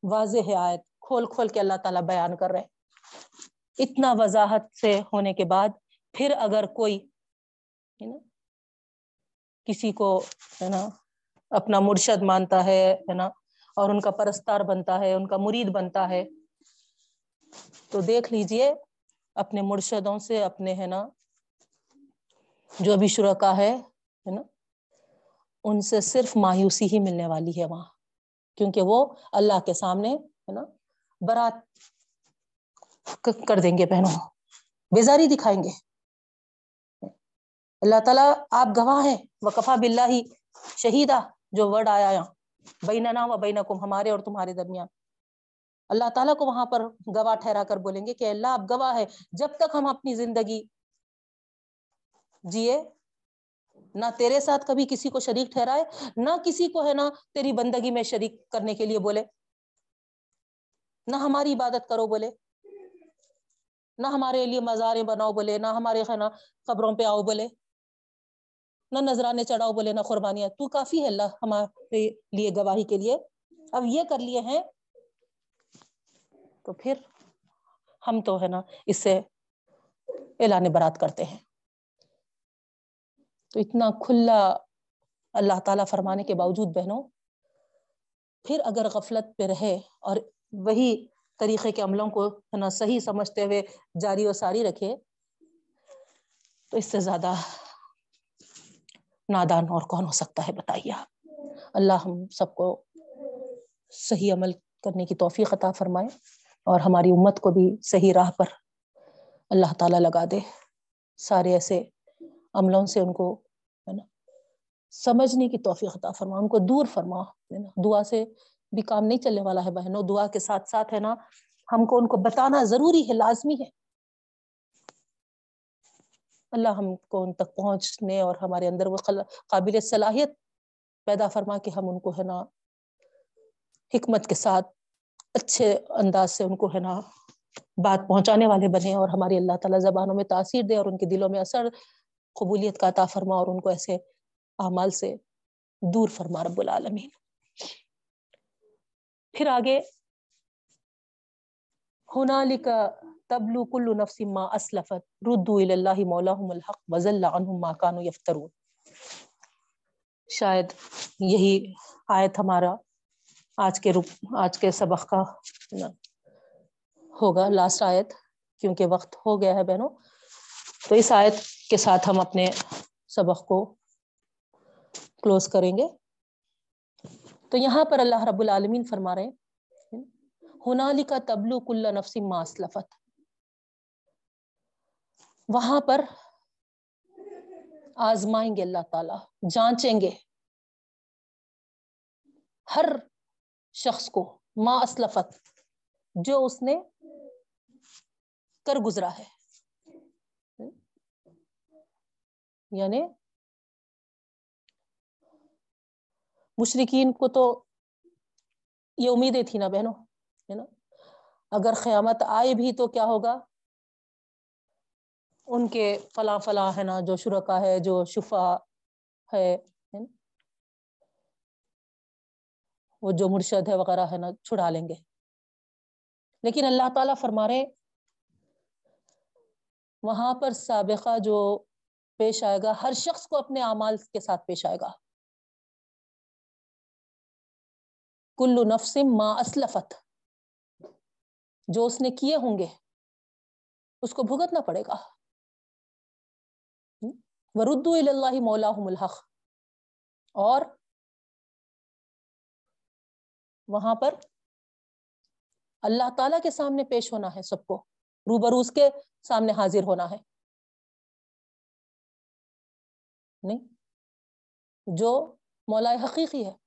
واضح ہے آیت۔ کھول کھول کے اللہ تعالیٰ بیان کر رہے اتنا وضاحت سے ہونے کے بعد پھر اگر کوئی کسی کو، ہے نا، اپنا مرشد مانتا ہے نا، اور ان کا پرستار بنتا ہے، ان کا مرید بنتا ہے، تو دیکھ لیجیے اپنے مرشدوں سے، اپنے، ہے نا، جو ابھی شرکا ہے نا ان سے صرف مایوسی ہی ملنے والی ہے وہاں، کیونکہ وہ اللہ کے سامنے ہے نا، برات کر دیں گے بہنوں، بیزاری دکھائیں گے۔ اللہ تعالیٰ آپ گواہ ہیں وقفا بلّہ ہی شہیدہ، جو ورڈ آیا یہاں، بیننا و بینکم، ہمارے اور تمہارے درمیان۔ اللہ تعالیٰ کو وہاں پر گواہ ٹھہرا کر بولیں گے کہ اللہ آپ گواہ ہے جب تک ہم اپنی زندگی جیے نہ تیرے ساتھ کبھی کسی کو شریک ٹھہرائے، نہ کسی کو ہے نا تیری بندگی میں شریک کرنے کے لیے بولے۔ نہ ہماری عبادت کرو بولے۔ نہ ہمارے لیے مزاریں بناؤ بولے، نہ ہمارے نا خبروں پہ آؤ بولے۔ نہ نذرانے چڑھاؤ بولے، نہ قربانیاں۔ تو کافی ہے اللہ ہمارے لیے گواہی کے لیے۔ اب یہ کر لیے ہیں۔ تو پھر ہم تو ہے نا اس سے اعلان برات کرتے ہیں۔ تو اتنا کھلا اللہ تعالیٰ فرمانے کے باوجود بہنوں، پھر اگر غفلت پہ رہے اور وہی طریقے کے عملوں کو ہے نا صحیح سمجھتے ہوئے جاری و ساری رکھے، تو اس سے زیادہ نادان اور کون ہو سکتا ہے بتائیے آپ؟ اللہ ہم سب کو صحیح عمل کرنے کی توفیق عطا فرمائے اور ہماری امت کو بھی صحیح راہ پر اللہ تعالیٰ لگا دے۔ سارے ایسے عملوں سے ان کو سمجھنے کی توفیق عطا فرما ان کو دور فرما ہے نا۔ دعا سے بھی کام نہیں چلنے والا ہے بہنوں، دعا کے ساتھ ساتھ ہے نا۔ ہم کو ان کو بتانا ضروری ہے، لازمی ہے۔ اللہ ہم کو ان تک پہنچنے اور ہمارے اندر وہ قابل صلاحیت پیدا فرما کہ ہم ان کو ہے نا حکمت کے ساتھ اچھے انداز سے ان کو ہے نا بات پہنچانے والے بنے اور ہماری اللہ تعالیٰ زبانوں میں تاثیر دے اور ان کے دلوں میں اثر، قبولیت کا عطا فرما اور ان کو ایسے اعمال سے دور فرما رب العالمین۔ پھر آگے ہنالک تبلو کل نفس ما اسلفت، ردو اللہ مولاہم الحق وزل عنہم ما کانو یفترون۔ شاید یہی آیت ہمارا آج کے رک، آج کے سبق کا ہوگا لاسٹ آیت، کیونکہ وقت ہو گیا ہے بہنوں۔ تو اس آیت کے ساتھ ہم اپنے سبق کو کلوز کریں گے۔ تو یہاں پر اللہ رب العالمین فرما رہے ہیں۔ ہنالی کا تبلو کل نفسی ماسلفت وہاں پر آزمائیں گے اللہ تعالی، جانچیں گے۔ ہر شخص کو ما اسلفت جو اس نے کر گزرا ہے۔ یعنی مشرقین کو تو یہ امیدیں تھی نا بہنوں، ہے نا؟ اگر قیامت آئے بھی تو کیا ہوگا؟ ان کے فلاں فلاں، ہے نا، جو شرکا ہے، جو شفا ہے وہ جو مرشد ہے وغیرہ، ہے نا، چھڑا لیں گے۔ لیکن اللہ تعالیٰ فرما رہے وہاں پر سابقہ جو پیش آئے گا، ہر شخص کو اپنے اعمال کے ساتھ پیش آئے گا۔ کلو نفسم ما اسلفت۔ جو اس نے کیے ہوں گے، اس کو بھگتنا پڑے گا۔ وردو اللہ مولا الحق۔ اور وہاں پر اللہ تعالی کے سامنے پیش ہونا ہے سب کو۔ روبروز کے سامنے حاضر ہونا ہے۔ نہیں، جو مولا حقیقی ہے۔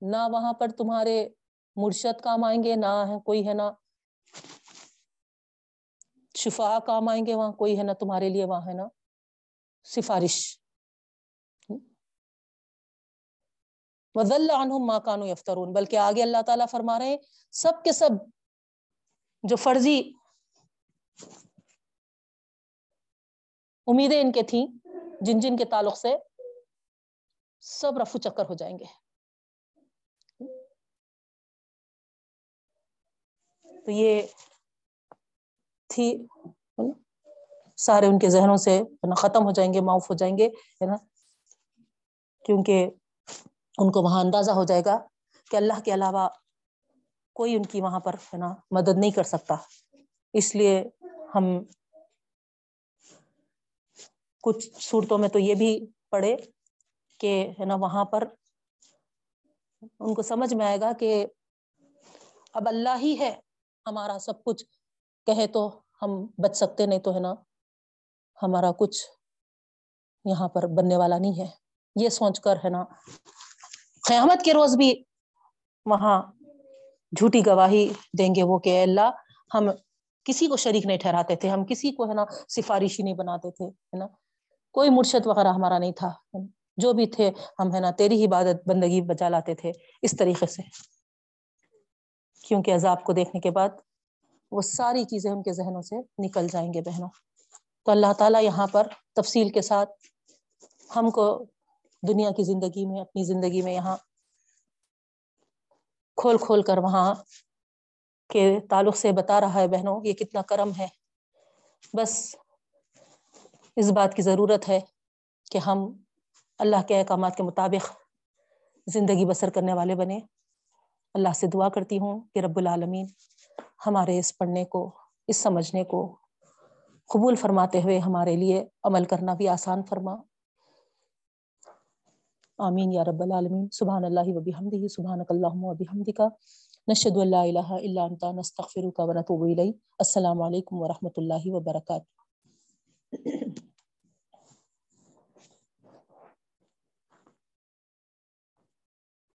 نہ وہاں پر تمہارے مرشد کام آئیں گے، نہ کوئی ہے نا شفا کام آئیں گے، وہاں کوئی ہے نا تمہارے لیے، وہاں ہے نا سفارش۔ وزل عنہم ما کانو یفترون بلکہ آگے اللہ تعالیٰ فرما رہے ہیں، سب کے سب جو فرضی امیدیں ان کے تھیں، جن جن کے تعلق سے سب رفو چکر ہو جائیں گے۔ تو یہ تھی سارے ان کے ذہنوں سے ختم ہو جائیں گے معاف ہو جائیں گے، ہے نا؟ کیونکہ ان کو وہاں اندازہ ہو جائے گا کہ اللہ کے علاوہ کوئی ان کی وہاں پر ہے نا مدد نہیں کر سکتا۔ اس لیے ہم کچھ صورتوں میں تو یہ بھی پڑھے کہ ہے نا، وہاں پر ان کو سمجھ میں آئے گا کہ اب اللہ ہی ہے۔ ہمارا سب کچھ کہے تو ہم بچ سکتے نہیں تو ہے نا، ہمارا کچھ یہاں پر بننے والا نہیں ہے۔ یہ سوچ کر ہے نا، قیامت کے روز بھی وہاں جھوٹی گواہی دیں گے وہ کہ اللہ، ہم کسی کو شریک نہیں ٹھہراتے تھے، ہم کسی کو ہے نا سفارشی نہیں بناتے تھے، ہے نا۔ کوئی مرشد وغیرہ ہمارا نہیں تھا۔ جو بھی تھے، ہم ہے نا تیری عبادت، بندگی بچا لاتے تھے، اس طریقے سے۔ کیونکہ عذاب کو دیکھنے کے بعد وہ ساری چیزیں ان کے ذہنوں سے نکل جائیں گے بہنوں۔ تو اللہ تعالیٰ یہاں پر تفصیل کے ساتھ ہم کو دنیا کی زندگی میں، اپنی زندگی میں یہاں کھول کھول کر وہاں کے تعلق سے بتا رہا ہے بہنوں، یہ کتنا کرم ہے۔ بس اس بات کی ضرورت ہے کہ ہم اللہ کے احکامات کے مطابق زندگی بسر کرنے والے بنے اللہ سے دعا کرتی ہوں کہ رب العالمین ہمارے اس پڑھنے کو، اس سمجھنے کو قبول فرماتے ہوئے ہمارے لیے عمل کرنا بھی آسان فرما۔ آمین یا رب العالمین۔ سبحان اللہ و بحمدہ، سبحانک اللہم و بحمدکا نشہد ان لا الہ الا انت، نستغفرک و نتوب الیک۔ السلام علیکم ورحمۃ اللہ وبرکاتہ